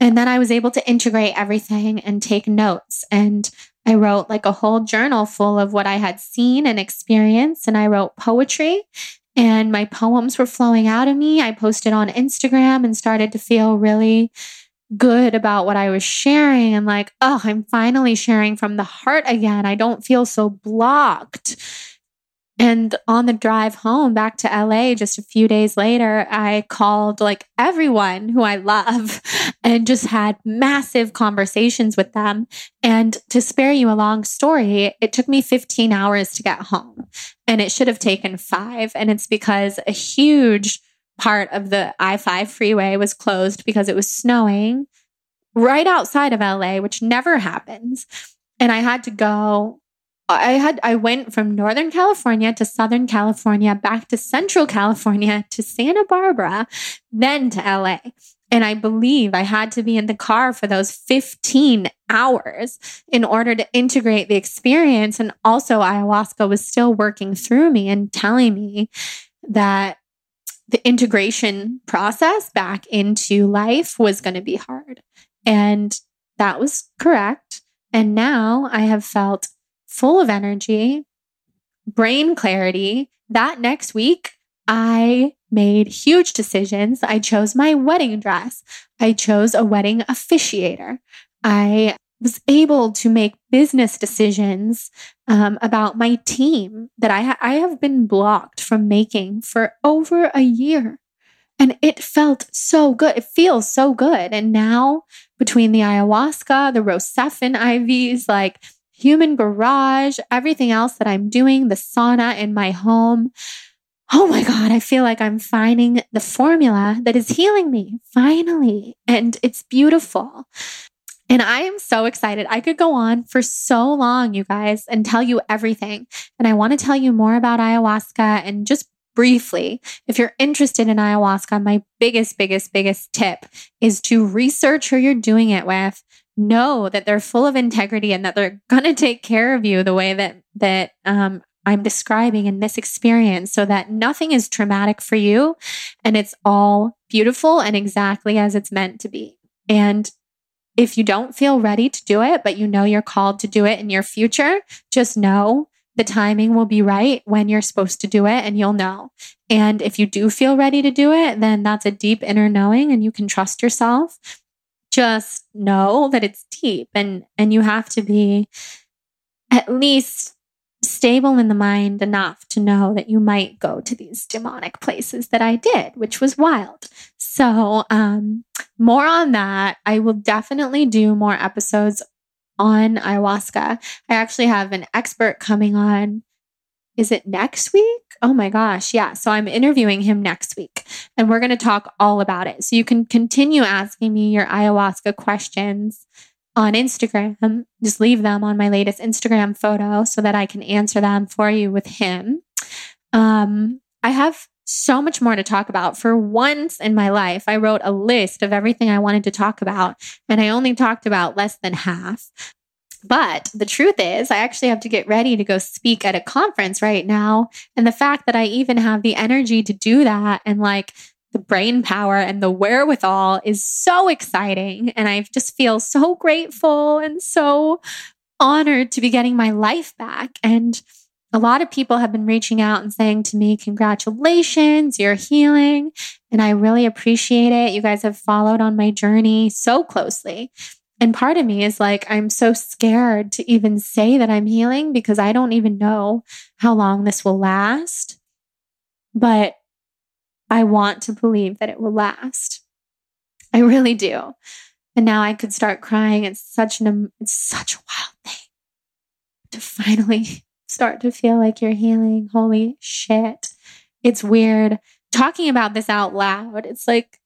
and then I was able to integrate everything and take notes. And I wrote like a whole journal full of what I had seen and experienced. And I wrote poetry and my poems were flowing out of me. I posted on Instagram and started to feel really good about what I was sharing and like, oh, I'm finally sharing from the heart again. I don't feel so blocked. And on the drive home back to LA just a few days later, I called like everyone who I love (laughs) and just had massive conversations with them. And to spare you a long story, it took me 15 hours to get home and it should have taken five. And it's because a huge part of the I 5 freeway was closed because it was snowing right outside of LA, which never happens. And I had to go I had I went from Northern California to Southern California, back to Central California to Santa Barbara, then to LA. And I believe I had to be in the car for those 15 hours in order to integrate the experience. And also, ayahuasca was still working through me and telling me that the integration process back into life was going to be hard. And that was correct. And now I have felt full of energy, brain clarity, that next week, I made huge decisions. I chose my wedding dress. I chose a wedding officiator. I was able to make business decisions um, about my team that I, ha- I have been blocked from making for over a year. And it felt so good. It feels so good. And now, between the ayahuasca, the Rocephin IVs, like human garage, everything else that I'm doing, the sauna in my home, oh my God, I feel like I'm finding the formula that is healing me finally. And it's beautiful. And I am so excited. I could go on for so long, you guys, and tell you everything. And I want to tell you more about ayahuasca and just briefly, if you're interested in ayahuasca, my biggest, biggest, biggest tip is to research who you're doing it with. Know that they're full of integrity and that they're (laughs) going to take care of you the way that, that, um, I'm describing in this experience so that nothing is traumatic for you and it's all beautiful and exactly as it's meant to be. And if you don't feel ready to do it, but you know you're called to do it in your future, just know the timing will be right when you're supposed to do it and you'll know. And if you do feel ready to do it, then that's a deep inner knowing and you can trust yourself. Just know that it's deep and and you have to be at least stable in the mind enough to know that you might go to these demonic places that I did, which was wild. So, um, more on that. I will definitely do more episodes on ayahuasca. I actually have an expert coming on. Is it next week? Oh my gosh. Yeah. So I'm interviewing him next week and we're going to talk all about it. So you can continue asking me your ayahuasca questions on Instagram. Just leave them on my latest Instagram photo so that I can answer them for you with him. Um, I have so much more to talk about. For once in my life, I wrote a list of everything I wanted to talk about, and I only talked about less than half. But the truth is, I actually have to get ready to go speak at a conference right now. And the fact that I even have the energy to do that and like the brain power and the wherewithal is so exciting. And I just feel so grateful and so honored to be getting my life back. And a lot of people have been reaching out and saying to me, Congratulations, you're healing. And I really appreciate it. You guys have followed on my journey so closely. And part of me is like, I'm so scared to even say that I'm healing because I don't even know how long this will last. But I want to believe that it will last. I really do. And now I could start crying. It's such an it's such a wild thing to finally (laughs) start to feel like you're healing. Holy shit. It's weird talking about this out loud. It's like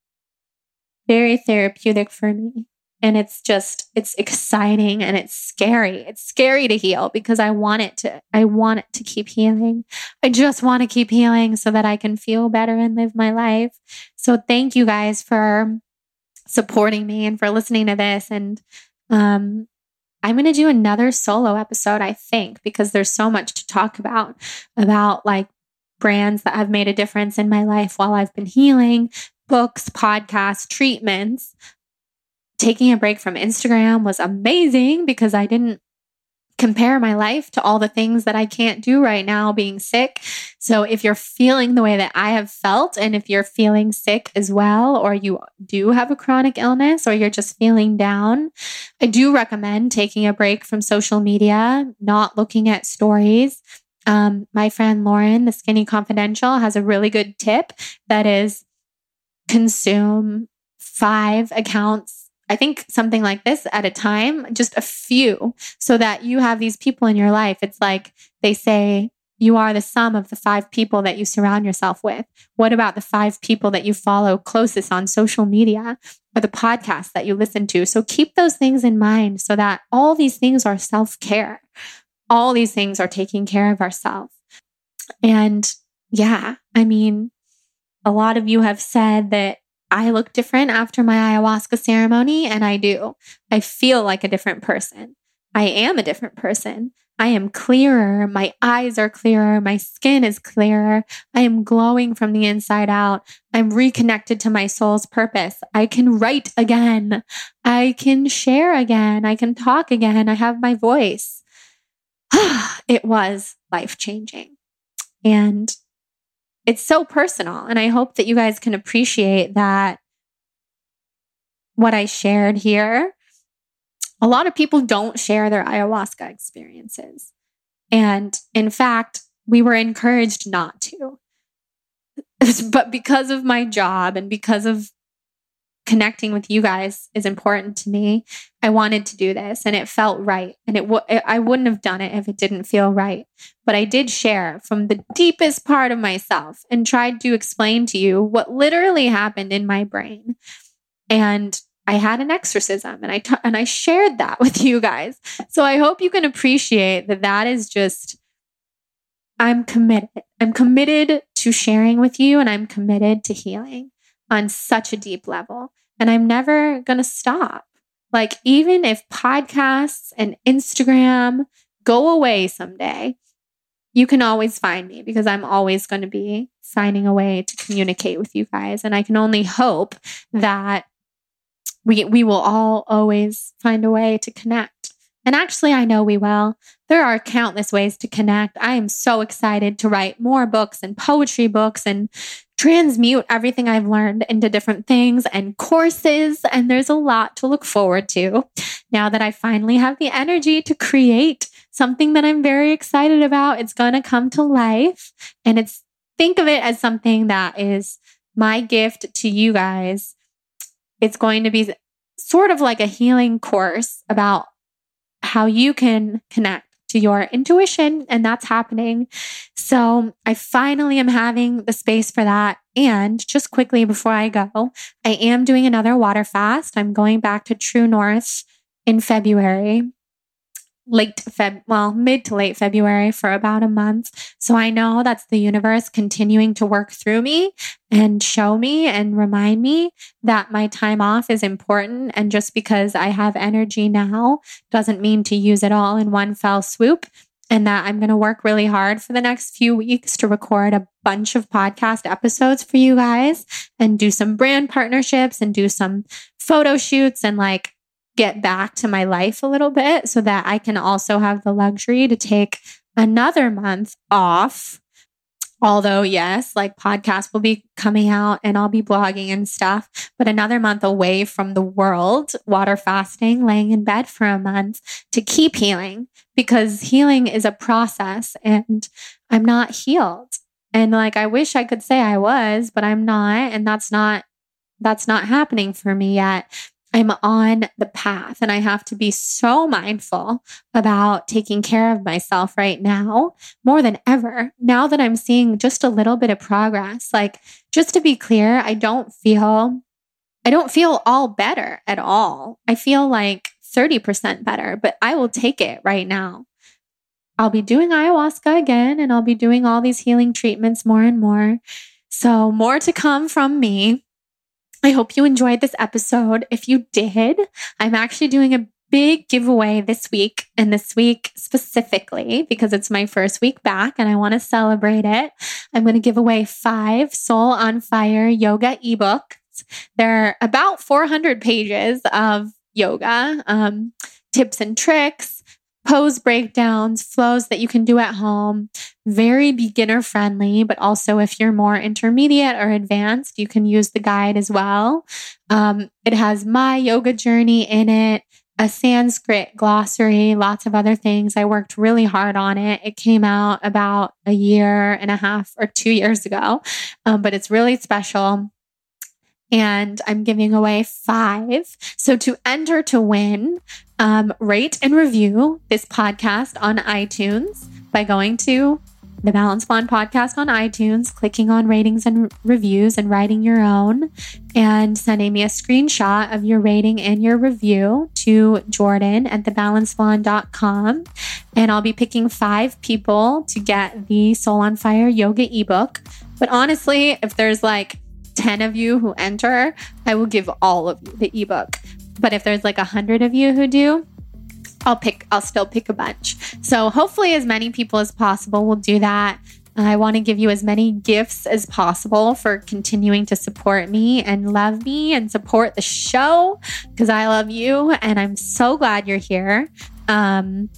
very therapeutic for me. And it's just, it's exciting and it's scary. It's scary to heal because I want it to, I want it to keep healing. I just want to keep healing so that I can feel better and live my life. So thank you guys for supporting me and for listening to this. And, um, I'm going to do another solo episode, I think, because there's so much to talk about, about like brands that have made a difference in my life while I've been healing, books, podcasts, treatments taking a break from Instagram was amazing because I didn't compare my life to all the things that I can't do right now being sick. So if you're feeling the way that I have felt, and if you're feeling sick as well, or you do have a chronic illness, or you're just feeling down, I do recommend taking a break from social media, not looking at stories. Um, my friend Lauren, the Skinny Confidential, has a really good tip that is consume five accounts I think something like this at a time, just a few, so that you have these people in your life. It's like they say, you are the sum of the five people that you surround yourself with. What about the five people that you follow closest on social media or the podcasts that you listen to? So keep those things in mind so that all these things are self care. All these things are taking care of ourselves. And yeah, I mean, a lot of you have said that I look different after my ayahuasca ceremony, and I do. I feel like a different person. I am a different person. I am clearer. My eyes are clearer. My skin is clearer. I am glowing from the inside out. I'm reconnected to my soul's purpose. I can write again. I can share again. I can talk again. I have my voice. (sighs) it was life changing. And it's so personal. And I hope that you guys can appreciate that what I shared here. A lot of people don't share their ayahuasca experiences. And in fact, we were encouraged not to. (laughs) but because of my job and because of connecting with you guys is important to me. I wanted to do this and it felt right. And it, w- I wouldn't have done it if it didn't feel right. But I did share from the deepest part of myself and tried to explain to you what literally happened in my brain. And I had an exorcism and I t- and I shared that (laughs) with you guys. So I hope you can appreciate that that is just I'm committed. I'm committed to sharing with you and I'm committed to healing on such a deep level. And I'm never going to stop. Like, even if podcasts and Instagram go away someday, you can always find me because I'm always going to be finding a way to communicate with you guys. And I can only hope that we, we will all always find a way to connect. And actually, I know we will. There are countless ways to connect. I am so excited to write more books and poetry books and transmute everything I've learned into different things and courses. And there's a lot to look forward to now that I finally have the energy to create something that I'm very excited about. It's going to come to life. And it's think of it as something that is my gift to you guys. It's going to be sort of like a healing course about how you can connect to your intuition. And that's happening. So I finally am having the space for that. And just quickly before I go, I am doing another water fast. I'm going back to True North in February late Feb, well, mid to late February for about a month. So I know that's the universe continuing to work through me and show me and remind me that my time off is important. And just because I have energy now doesn't mean to use it all in one fell swoop. And that I'm going to work really hard for the next few weeks to record a bunch of podcast episodes for you guys and do some brand partnerships and do some photo shoots and like get back to my life a little bit so that I can also have the luxury to take another month off. Although, yes, like podcasts will be coming out and I'll be blogging and stuff, but another month away from the world, water fasting, laying in bed for a month to keep healing because healing is a process and I'm not healed. And like, I wish I could say I was, but I'm not. And that's not, that's not happening for me yet. I'm on the path and I have to be so mindful about taking care of myself right now more than ever. Now that I'm seeing just a little bit of progress, like just to be clear, I don't feel, I don't feel all better at all. I feel like 30% better, but I will take it right now. I'll be doing ayahuasca again and I'll be doing all these healing treatments more and more. So, more to come from me. I hope you enjoyed this episode. If you did, I'm actually doing a big giveaway this week and this week specifically because it's my first week back and I want to celebrate it. I'm going to give away five Soul on Fire yoga ebooks. They're about 400 pages of yoga, um, tips and tricks, pose breakdowns, flows that you can do at home, very beginner friendly, but also if you're more intermediate or advanced, you can use the guide as well. Um, it has my yoga journey in it, a Sanskrit glossary, lots of other things. I worked really hard on it. It came out about a year and a half or two years ago, um, but it's really special and I'm giving away five. So to enter to win, um, rate and review this podcast on iTunes by going to the Balanced Blonde podcast on iTunes, clicking on ratings and reviews and writing your own and sending me a screenshot of your rating and your review to Jordan at thebalancedblonde.com. And I'll be picking five people to get the Soul on Fire yoga ebook. But honestly, if there's like 10 of you who enter, I will give all of you the ebook. But if there's like a hundred of you who do, I'll pick, I'll still pick a bunch. So hopefully as many people as possible will do that. I want to give you as many gifts as possible for continuing to support me and love me and support the show because I love you and I'm so glad you're here. Um,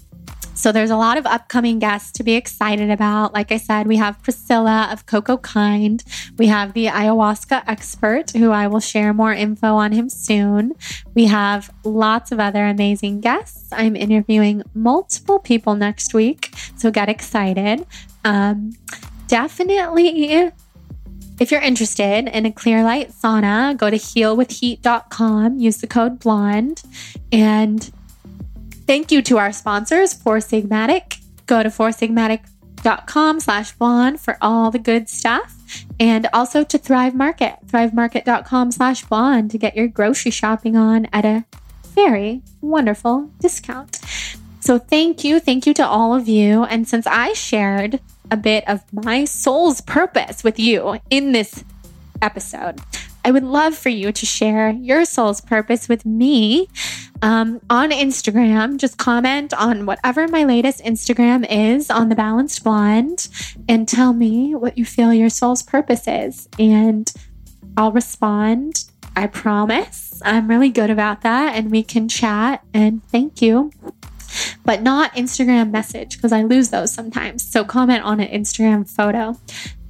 So there's a lot of upcoming guests to be excited about. Like I said, we have Priscilla of Cocokind. We have the ayahuasca expert, who I will share more info on him soon. We have lots of other amazing guests. I'm interviewing multiple people next week, so get excited. Um, definitely if you're interested in a Clearlight sauna, go to healwithheat.com, use the code blonde, and thank you to our sponsors, Four Sigmatic. Go to foursigmatic.com slash blonde for all the good stuff. And also to Thrive Market, thrivemarket.com slash blonde to get your grocery shopping on at a very wonderful discount. So thank you. Thank you to all of you. And since I shared a bit of my soul's purpose with you in this episode. I would love for you to share your soul's purpose with me um, on Instagram. Just comment on whatever my latest Instagram is on the Balanced Blonde and tell me what you feel your soul's purpose is. And I'll respond. I promise. I'm really good about that. And we can chat. And thank you but not Instagram message because I lose those sometimes. So comment on an Instagram photo.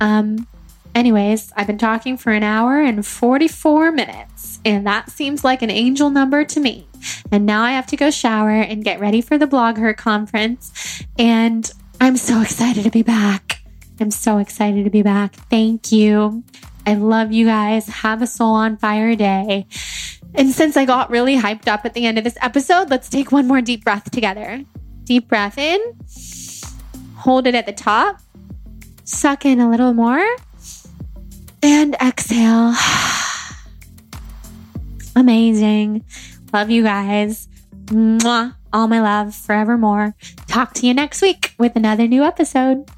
Um, anyways, I've been talking for an hour and 44 minutes, and that seems like an angel number to me. And now I have to go shower and get ready for the BlogHer conference. And I'm so excited to be back. I'm so excited to be back. Thank you. I love you guys. Have a soul on fire day. And since I got really hyped up at the end of this episode, let's take one more deep breath together. Deep breath in, hold it at the top, suck in a little more, and exhale. (sighs) Amazing. Love you guys. Mwah. All my love forevermore. Talk to you next week with another new episode.